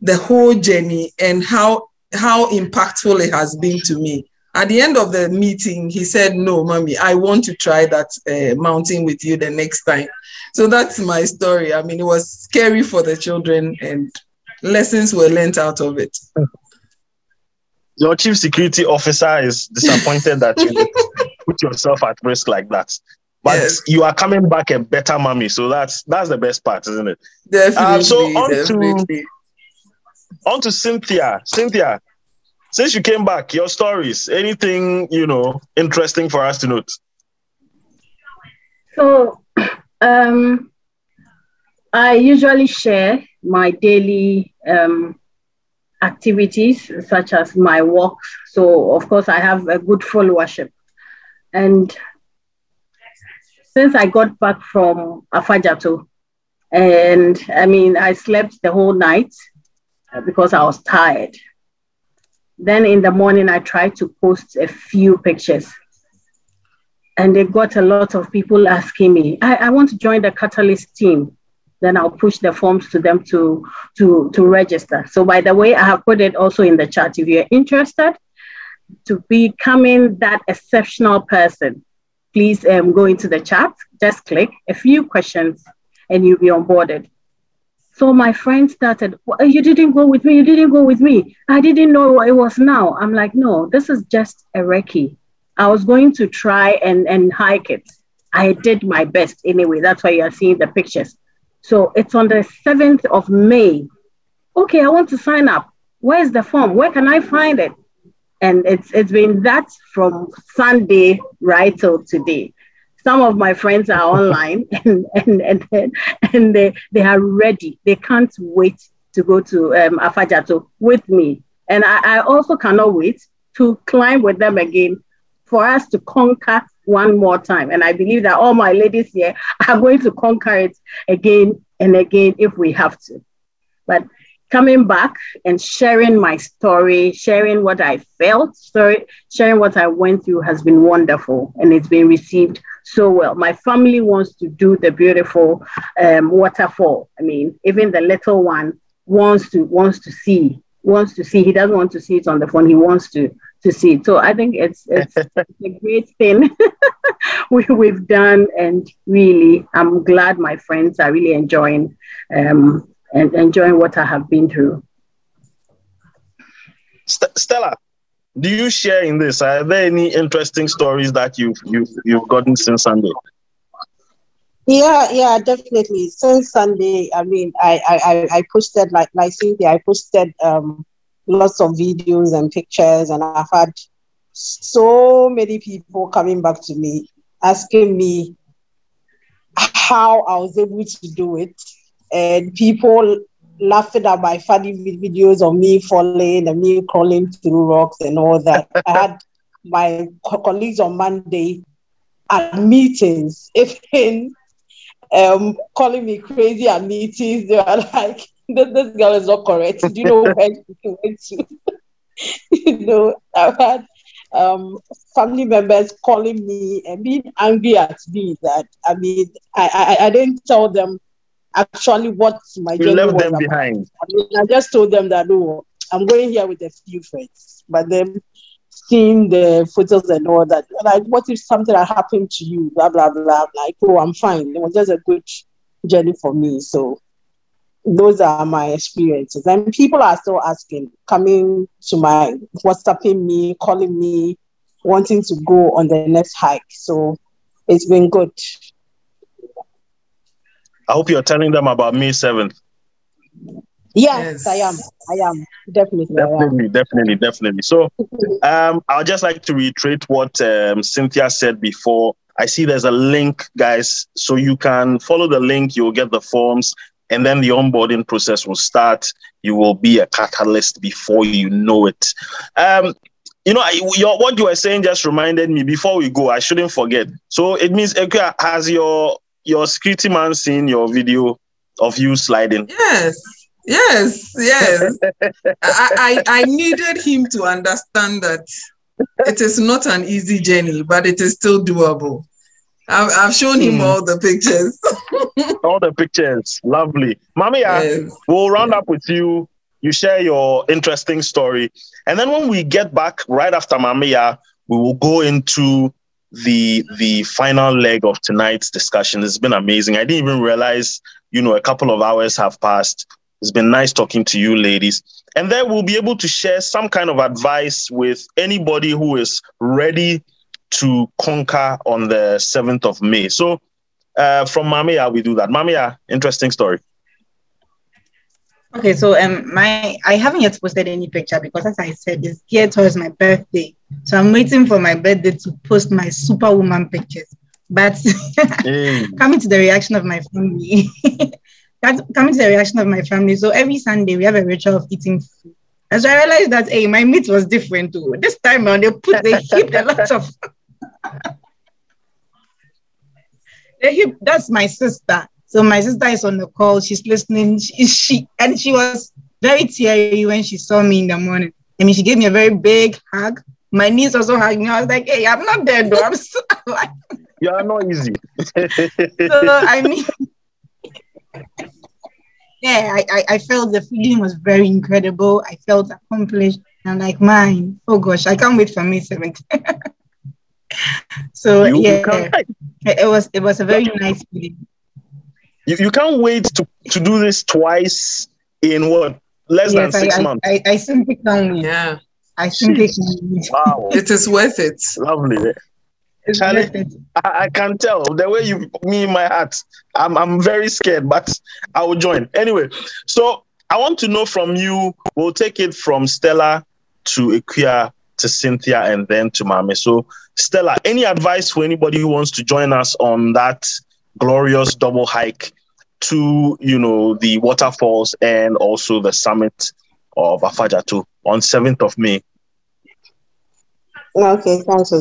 the whole journey and how how impactful it has been to me. At the end of the meeting, he said, No, mommy, I want to try that uh, mountain with you the next time. So that's my story. I mean, it was scary for the children, and lessons were learned out of it. Your chief security officer is disappointed that you <laughs> put yourself at risk like that. But yes. you are coming back a better mommy, so that's that's the best part, isn't it? Definitely. Uh, so on definitely. to on to Cynthia. Cynthia, since you came back, your stories, anything, you know, interesting for us to note? So, <clears throat> um, I usually share my daily um, activities, such as my walks. So, of course, I have a good followership. And since I got back from Afadjato, and I mean, I slept the whole night uh, because I was tired. Then in the morning, I tried to post a few pictures. And they got a lot of people asking me, I, I want to join the Catalyst team. Then I'll push the forms to them to, to, to register. So, by the way, I have put it also in the chat. If you're interested to becoming that exceptional person, please um, go into the chat, just click a few questions, and you'll be onboarded. So my friend started, well, you didn't go with me, you didn't go with me. I didn't know what it was now. I'm like, no, this is just a recce. I was going to try and, and hike it. I did my best anyway. That's why you're seeing the pictures. So it's on the 7th of May. Okay, I want to sign up. Where's the form? Where can I find it? And it's it's been that from Sunday right till today some of my friends are <laughs> online <laughs> and and and, and they, they are ready. They can't wait to go to um, Afadjato with me. And I, I also cannot wait to climb with them again for us to conquer one more time. And I believe that all my ladies here are going to conquer it again and again if we have to. But coming back and sharing my story, sharing what I felt, story, sharing what I went through has been wonderful and it's been received so well. My family wants to do the beautiful um, waterfall. I mean, even the little one wants to wants to see wants to see. He doesn't want to see it on the phone. He wants to to see it. So I think it's it's, it's <laughs> a great thing <laughs> we, we've done, and really, I'm glad my friends are really enjoying um, and enjoying what I have been through. St- Stella, do you share in this? Are there any interesting stories that you've you've you've gotten since Sunday? Yeah, yeah, definitely. Since Sunday, I mean, I I I posted like like Cynthia, I posted um lots of videos and pictures, and I've had so many people coming back to me asking me how I was able to do it, and people laughing at my funny videos of me falling and me crawling through rocks and all that. I had my colleagues on Monday at meetings, <laughs> even um, calling me crazy at meetings. They were like, <laughs> this, this girl is not correct. Do you know where she <laughs> went to? you know, I've had um, family members calling me and being angry at me that, I mean, I, I, I didn't tell them actually what my you left them about. behind. I, mean, I just told them that oh, I'm going here with a few friends, but then seeing the photos and all that, like what if something had happened to you? Blah blah blah. Like oh, I'm fine. It was just a good journey for me. So those are my experiences, and people are still asking, coming to my WhatsApping me, calling me, wanting to go on the next hike. So it's been good. I hope you're telling them about May 7th. Yes, yes, I am. I am definitely. Definitely, definitely, definitely. So, <laughs> um, I'll just like to reiterate what um, Cynthia said before. I see there's a link, guys, so you can follow the link. You'll get the forms, and then the onboarding process will start. You will be a catalyst before you know it. Um, you know, your, what you were saying just reminded me. Before we go, I shouldn't forget. So it means, has your your security man seen your video of you sliding? Yes. Yes, yes. I, I, I needed him to understand that it is not an easy journey, but it is still doable. I've, I've shown him mm. all the pictures. <laughs> all the pictures. Lovely. Maame, yes. we'll round up with you. You share your interesting story. And then when we get back right after Maame Yaa, we will go into the the final leg of tonight's discussion. It's been amazing. I didn't even realize, you know, a couple of hours have passed. It's been nice talking to you, ladies. And then we'll be able to share some kind of advice with anybody who is ready to conquer on the 7th of May. So uh, from Maame Yaa, we do that. Maame Yaa, interesting story. Okay, so um, my I haven't yet posted any picture because, as I said, it's geared towards my birthday. So I'm waiting for my birthday to post my superwoman pictures. But <laughs> mm. coming to the reaction of my family, <laughs> that's coming to the reaction of my family. So every Sunday we have a ritual of eating food. And so I realized that hey, my meat was different too. This time around they put they <laughs> heaped a lot of they heaped, that's my sister. So my sister is on the call. She's listening. She, she and she was very teary when she saw me in the morning. I mean, she gave me a very big hug. My niece also hugged me. I was like, "Hey, I'm not dead though. I'm so like, you are not easy." so I mean, <laughs> yeah, I, I, I felt the feeling was very incredible. I felt accomplished. I'm like, mine. Oh gosh, I can't wait for May 7th. <laughs> so you, yeah, you it was it was a very nice feeling. You, you can't wait to, to do this twice in what less yes, than six I, months. I, I, I simply can't wait. Yeah. I simply can't wait. Wow. it is worth it. Lovely. Charlie, I, I, can tell the way you me in my heart. I'm I'm very scared, but I will join anyway. So I want to know from you. We'll take it from Stella to Akua to Cynthia and then to Maame. So Stella, any advice for anybody who wants to join us on that glorious double hike to you know the waterfalls and also the summit of Afadjato on 7th of May? Okay, thanks.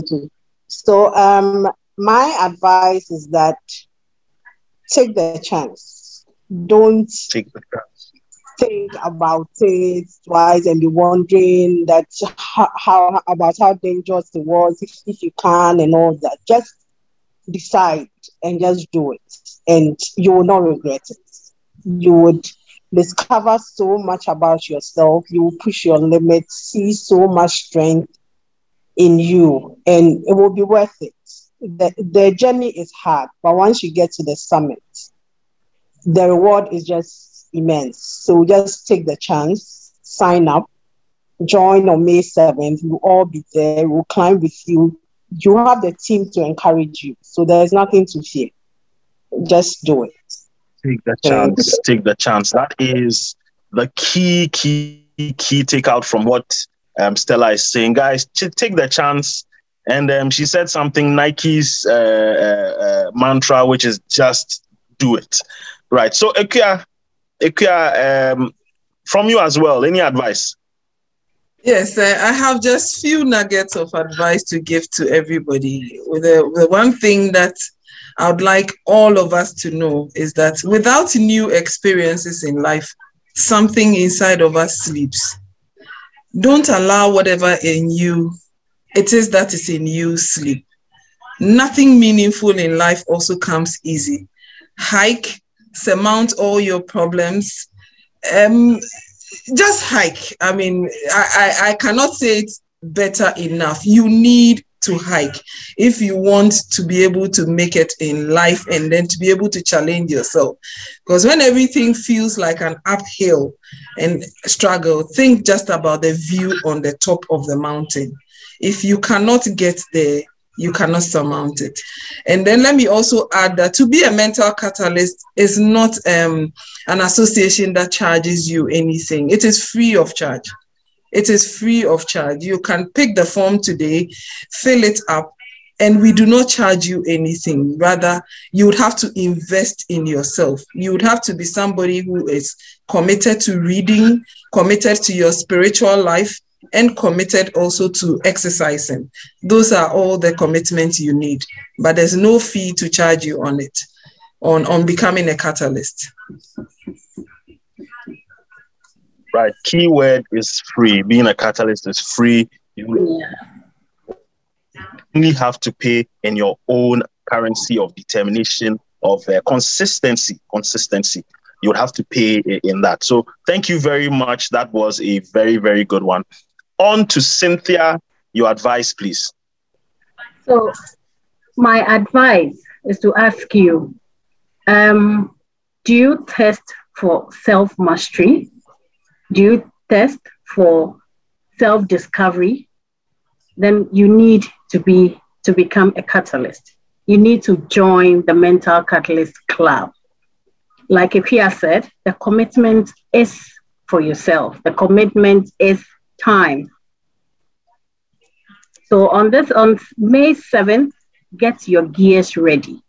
So um, my advice is that take the chance. Don't take the chance. think about it twice and be wondering that how, how about how dangerous it was if, if you can and all that. Just decide and just do it, and you will not regret it. You would discover so much about yourself. You will push your limits, see so much strength in you and it will be worth it. The, the journey is hard, but once you get to the summit, the reward is just immense. So just take the chance, sign up, join on May 7th. We'll all be there. We'll climb with you. You have the team to encourage you. So there's nothing to fear. Just do it. Take the chance. take the chance. That is the key, key, key takeout from what um, Stella is saying, guys, take the chance. And um, she said something Nike's uh, uh, uh, mantra, which is just do it. Right. So, Akua, Akua, um, from you as well, any advice? Yes, I have just few nuggets of advice to give to everybody. The, the one thing that I would like all of us to know is that without new experiences in life, something inside of us sleeps. Don't allow whatever in you it is that is in you sleep. Nothing meaningful in life also comes easy. Hike, surmount all your problems. Um, just hike. I mean, I, I, I cannot say it better enough. You need to hike if you want to be able to make it in life and then to be able to challenge yourself. Because when everything feels like an uphill and struggle, think just about the view on the top of the mountain. If you cannot get there, you cannot surmount it. And then let me also add that to be a mental catalyst is not um, an association that charges you anything. It is free of charge. It is free of charge. You can pick the form today, fill it up, and we do not charge you anything. Rather, you would have to invest in yourself. You would have to be somebody who is committed to reading, committed to your spiritual life, and committed also to exercising. Those are all the commitments you need, but there's no fee to charge you on it, on, on becoming a catalyst. Right. Keyword is free. Being a catalyst is free. You only have to pay in your own currency of determination of uh, consistency. Consistency. You would have to pay in that. So thank you very much. That was a very, very good one. On to Cynthia, your advice, please. So, my advice is to ask you um, do you test for self mastery? Do you test for self discovery? Then you need to be to become a catalyst. You need to join the Mental Catalyst Club. Like Ipia said, the commitment is for yourself. The commitment is time. So on this, on May 7th, get your gears ready.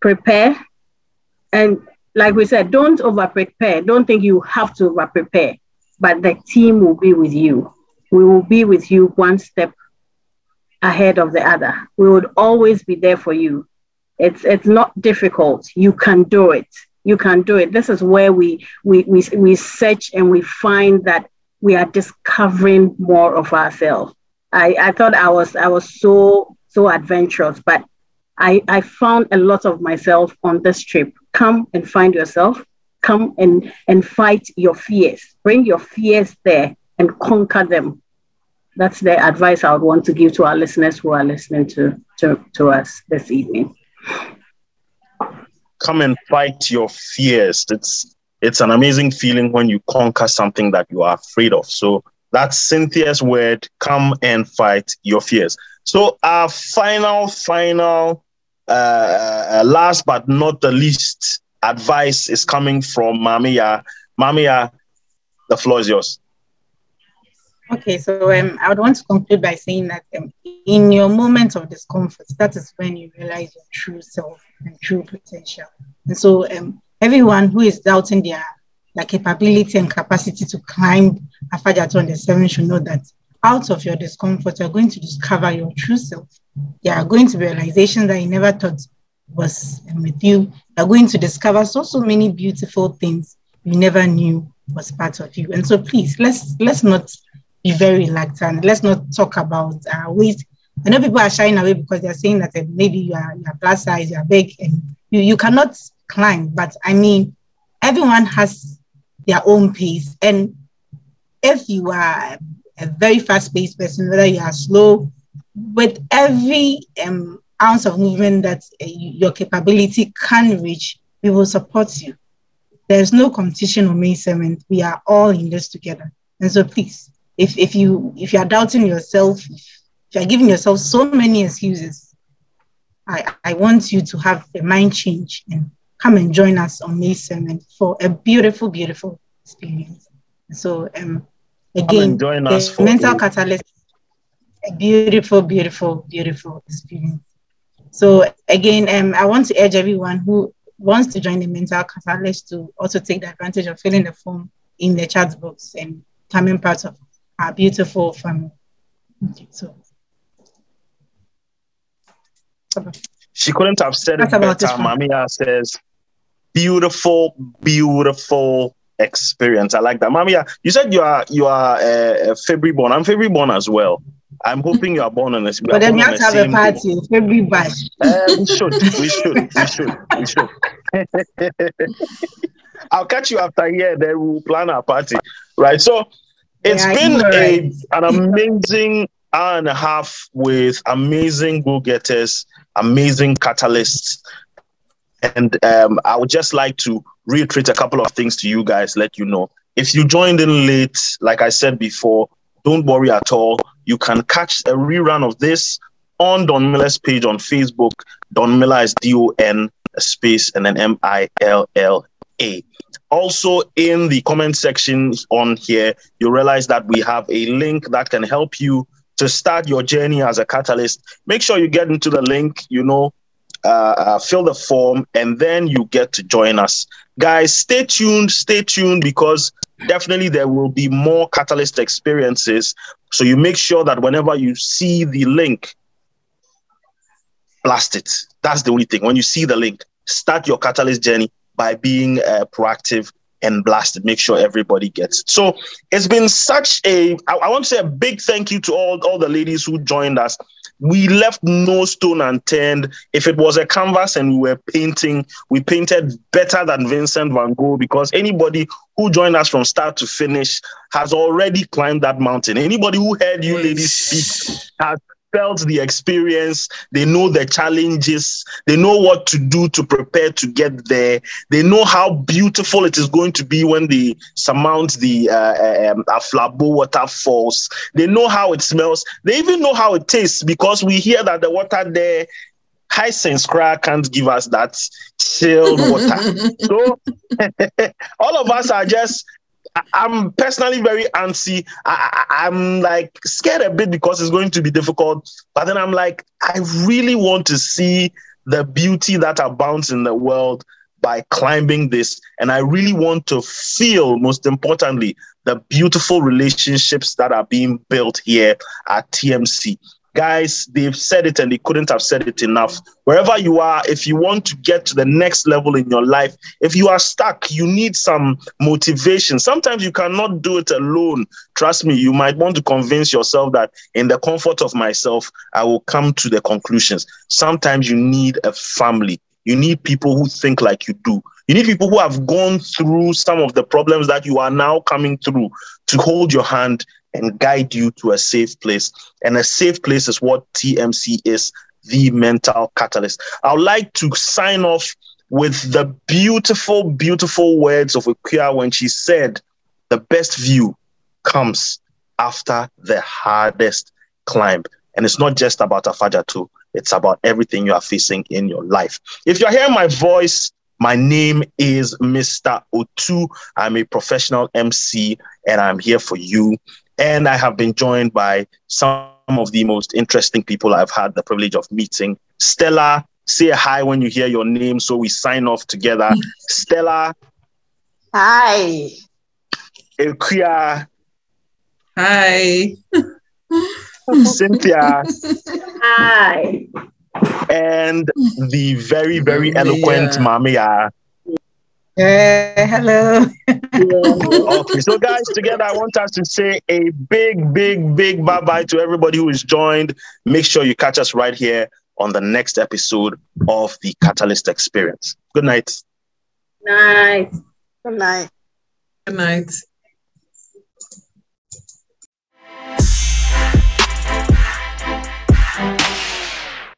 Prepare. And like we said, don't over prepare. Don't think you have to over prepare, but the team will be with you. We will be with you one step ahead of the other. We would always be there for you. It's it's not difficult. You can do it. You can do it. This is where we we we, we search and we find that we are discovering more of ourselves. I, I thought I was I was so so adventurous, but I, I found a lot of myself on this trip. Come and find yourself. Come and, and fight your fears. Bring your fears there and conquer them. That's the advice I would want to give to our listeners who are listening to, to, to us this evening. Come and fight your fears. It's it's an amazing feeling when you conquer something that you are afraid of. So that's Cynthia's word. Come and fight your fears. So our final, final, uh, last but not the least advice is coming from Maame Yaa. Mamia, the floor is yours. Okay, so um, I would want to conclude by saying that um, in your moments of discomfort, that is when you realize your true self and true potential. And so, um, everyone who is doubting their their capability and capacity to climb the seven should know that out of your discomfort, you're going to discover your true self. You are going to realizations that you never thought was with you. You're going to discover so so many beautiful things you never knew was part of you. And so please let's let's not be very reluctant. Let's not talk about uh, weight. I know people are shying away because they're saying that uh, maybe you are, you are plus size, you are big, and you, you cannot climb. But I mean, everyone has their own pace. And if you are a very fast-paced person, whether you are slow, with every um, ounce of movement that uh, your capability can reach, we will support you. There's no competition on May 7th. We are all in this together. And so please, if, if you if you are doubting yourself, if you are giving yourself so many excuses, I, I want you to have a mind change and come and join us on May 7th for a beautiful, beautiful experience. So um, again, join us for mental catalyst, a beautiful, beautiful, beautiful experience. So again, um, I want to urge everyone who wants to join the mental catalyst to also take the advantage of filling the form in the chat box and becoming part of our beautiful family. Okay, so. She couldn't have said it better. Maame Yaa says, beautiful, beautiful experience. I like that. Maame Yaa, you said you are you are uh, February born. I'm February born as well. I'm hoping you are born on this. But then we have to have a party, February bash. Uh, we should, we should, we should, we should. <laughs> I'll catch you after here. Then we'll plan our party, right? So it's yeah, been a, an amazing hour and a half with amazing go-getters, amazing catalysts, and um, I would just like to reiterate a couple of things to you guys, let you know. If you joined in late, like I said before, don't worry at all. You can catch a rerun of this on Don Milla's page on Facebook. Don Miller is D O N space and then M I L L A. Also, in the comment section on here, you realize that we have a link that can help you to start your journey as a catalyst. Make sure you get into the link, you know, uh, uh, fill the form, and then you get to join us. Guys, stay tuned, stay tuned because definitely there will be more catalyst experiences. So you make sure that whenever you see the link, blast it. That's the only thing. When you see the link, start your catalyst journey by being uh, proactive and blasted. Make sure everybody gets it. So it's been such a. I, I want to say a big thank you to all, all the ladies who joined us. We left no stone unturned. If it was a canvas and we were painting, we painted better than Vincent van Gogh because anybody who joined us from start to finish has already climbed that mountain. Anybody who heard you ladies speak has felt the experience, they know the challenges, they know what to do to prepare to get there. They know how beautiful it is going to be when they surmount the uh, um, Aflabo waterfalls. They know how it smells. They even know how it tastes because we hear that the water there Hisense crack can't give us that chilled water. <laughs> so <laughs> all of us are just I'm personally very antsy. I, am like scared a bit because it's going to be difficult. But then I'm like, I really want to see the beauty that abounds in the world by climbing this. And I really want to feel, most importantly, the beautiful relationships that are being built here at TMC guys, they've said it and they couldn't have said it enough. Wherever you are, if you want to get to the next level in your life, if you are stuck, you need some motivation. Sometimes you cannot do it alone. Trust me, you might want to convince yourself that in the comfort of myself, I will come to the conclusions. Sometimes you need a family. You need people who think like you do. You need people who have gone through some of the problems that you are now coming through to hold your hand and guide you to a safe place. And a safe place is what TMC is the mental catalyst. I would like to sign off with the beautiful, beautiful words of Akua when she said, The best view comes after the hardest climb. And it's not just about Afadjato, it's about everything you are facing in your life. If you're hearing my voice, my name is Mr. Otu. I'm a professional MC and I'm here for you. And I have been joined by some of the most interesting people I've had the privilege of meeting. Stella, say hi when you hear your name so we sign off together. <laughs> Stella. Hi. Akua. Hi. <laughs> Cynthia. <laughs> Hi. And the very, very eloquent Maame Yaa. Uh, hello. okay, so guys, together I want us to say a big, big, big bye bye to everybody who is joined. Make sure you catch us right here on the next episode of the Catalyst Experience. Good night. Night. Good night. Good night.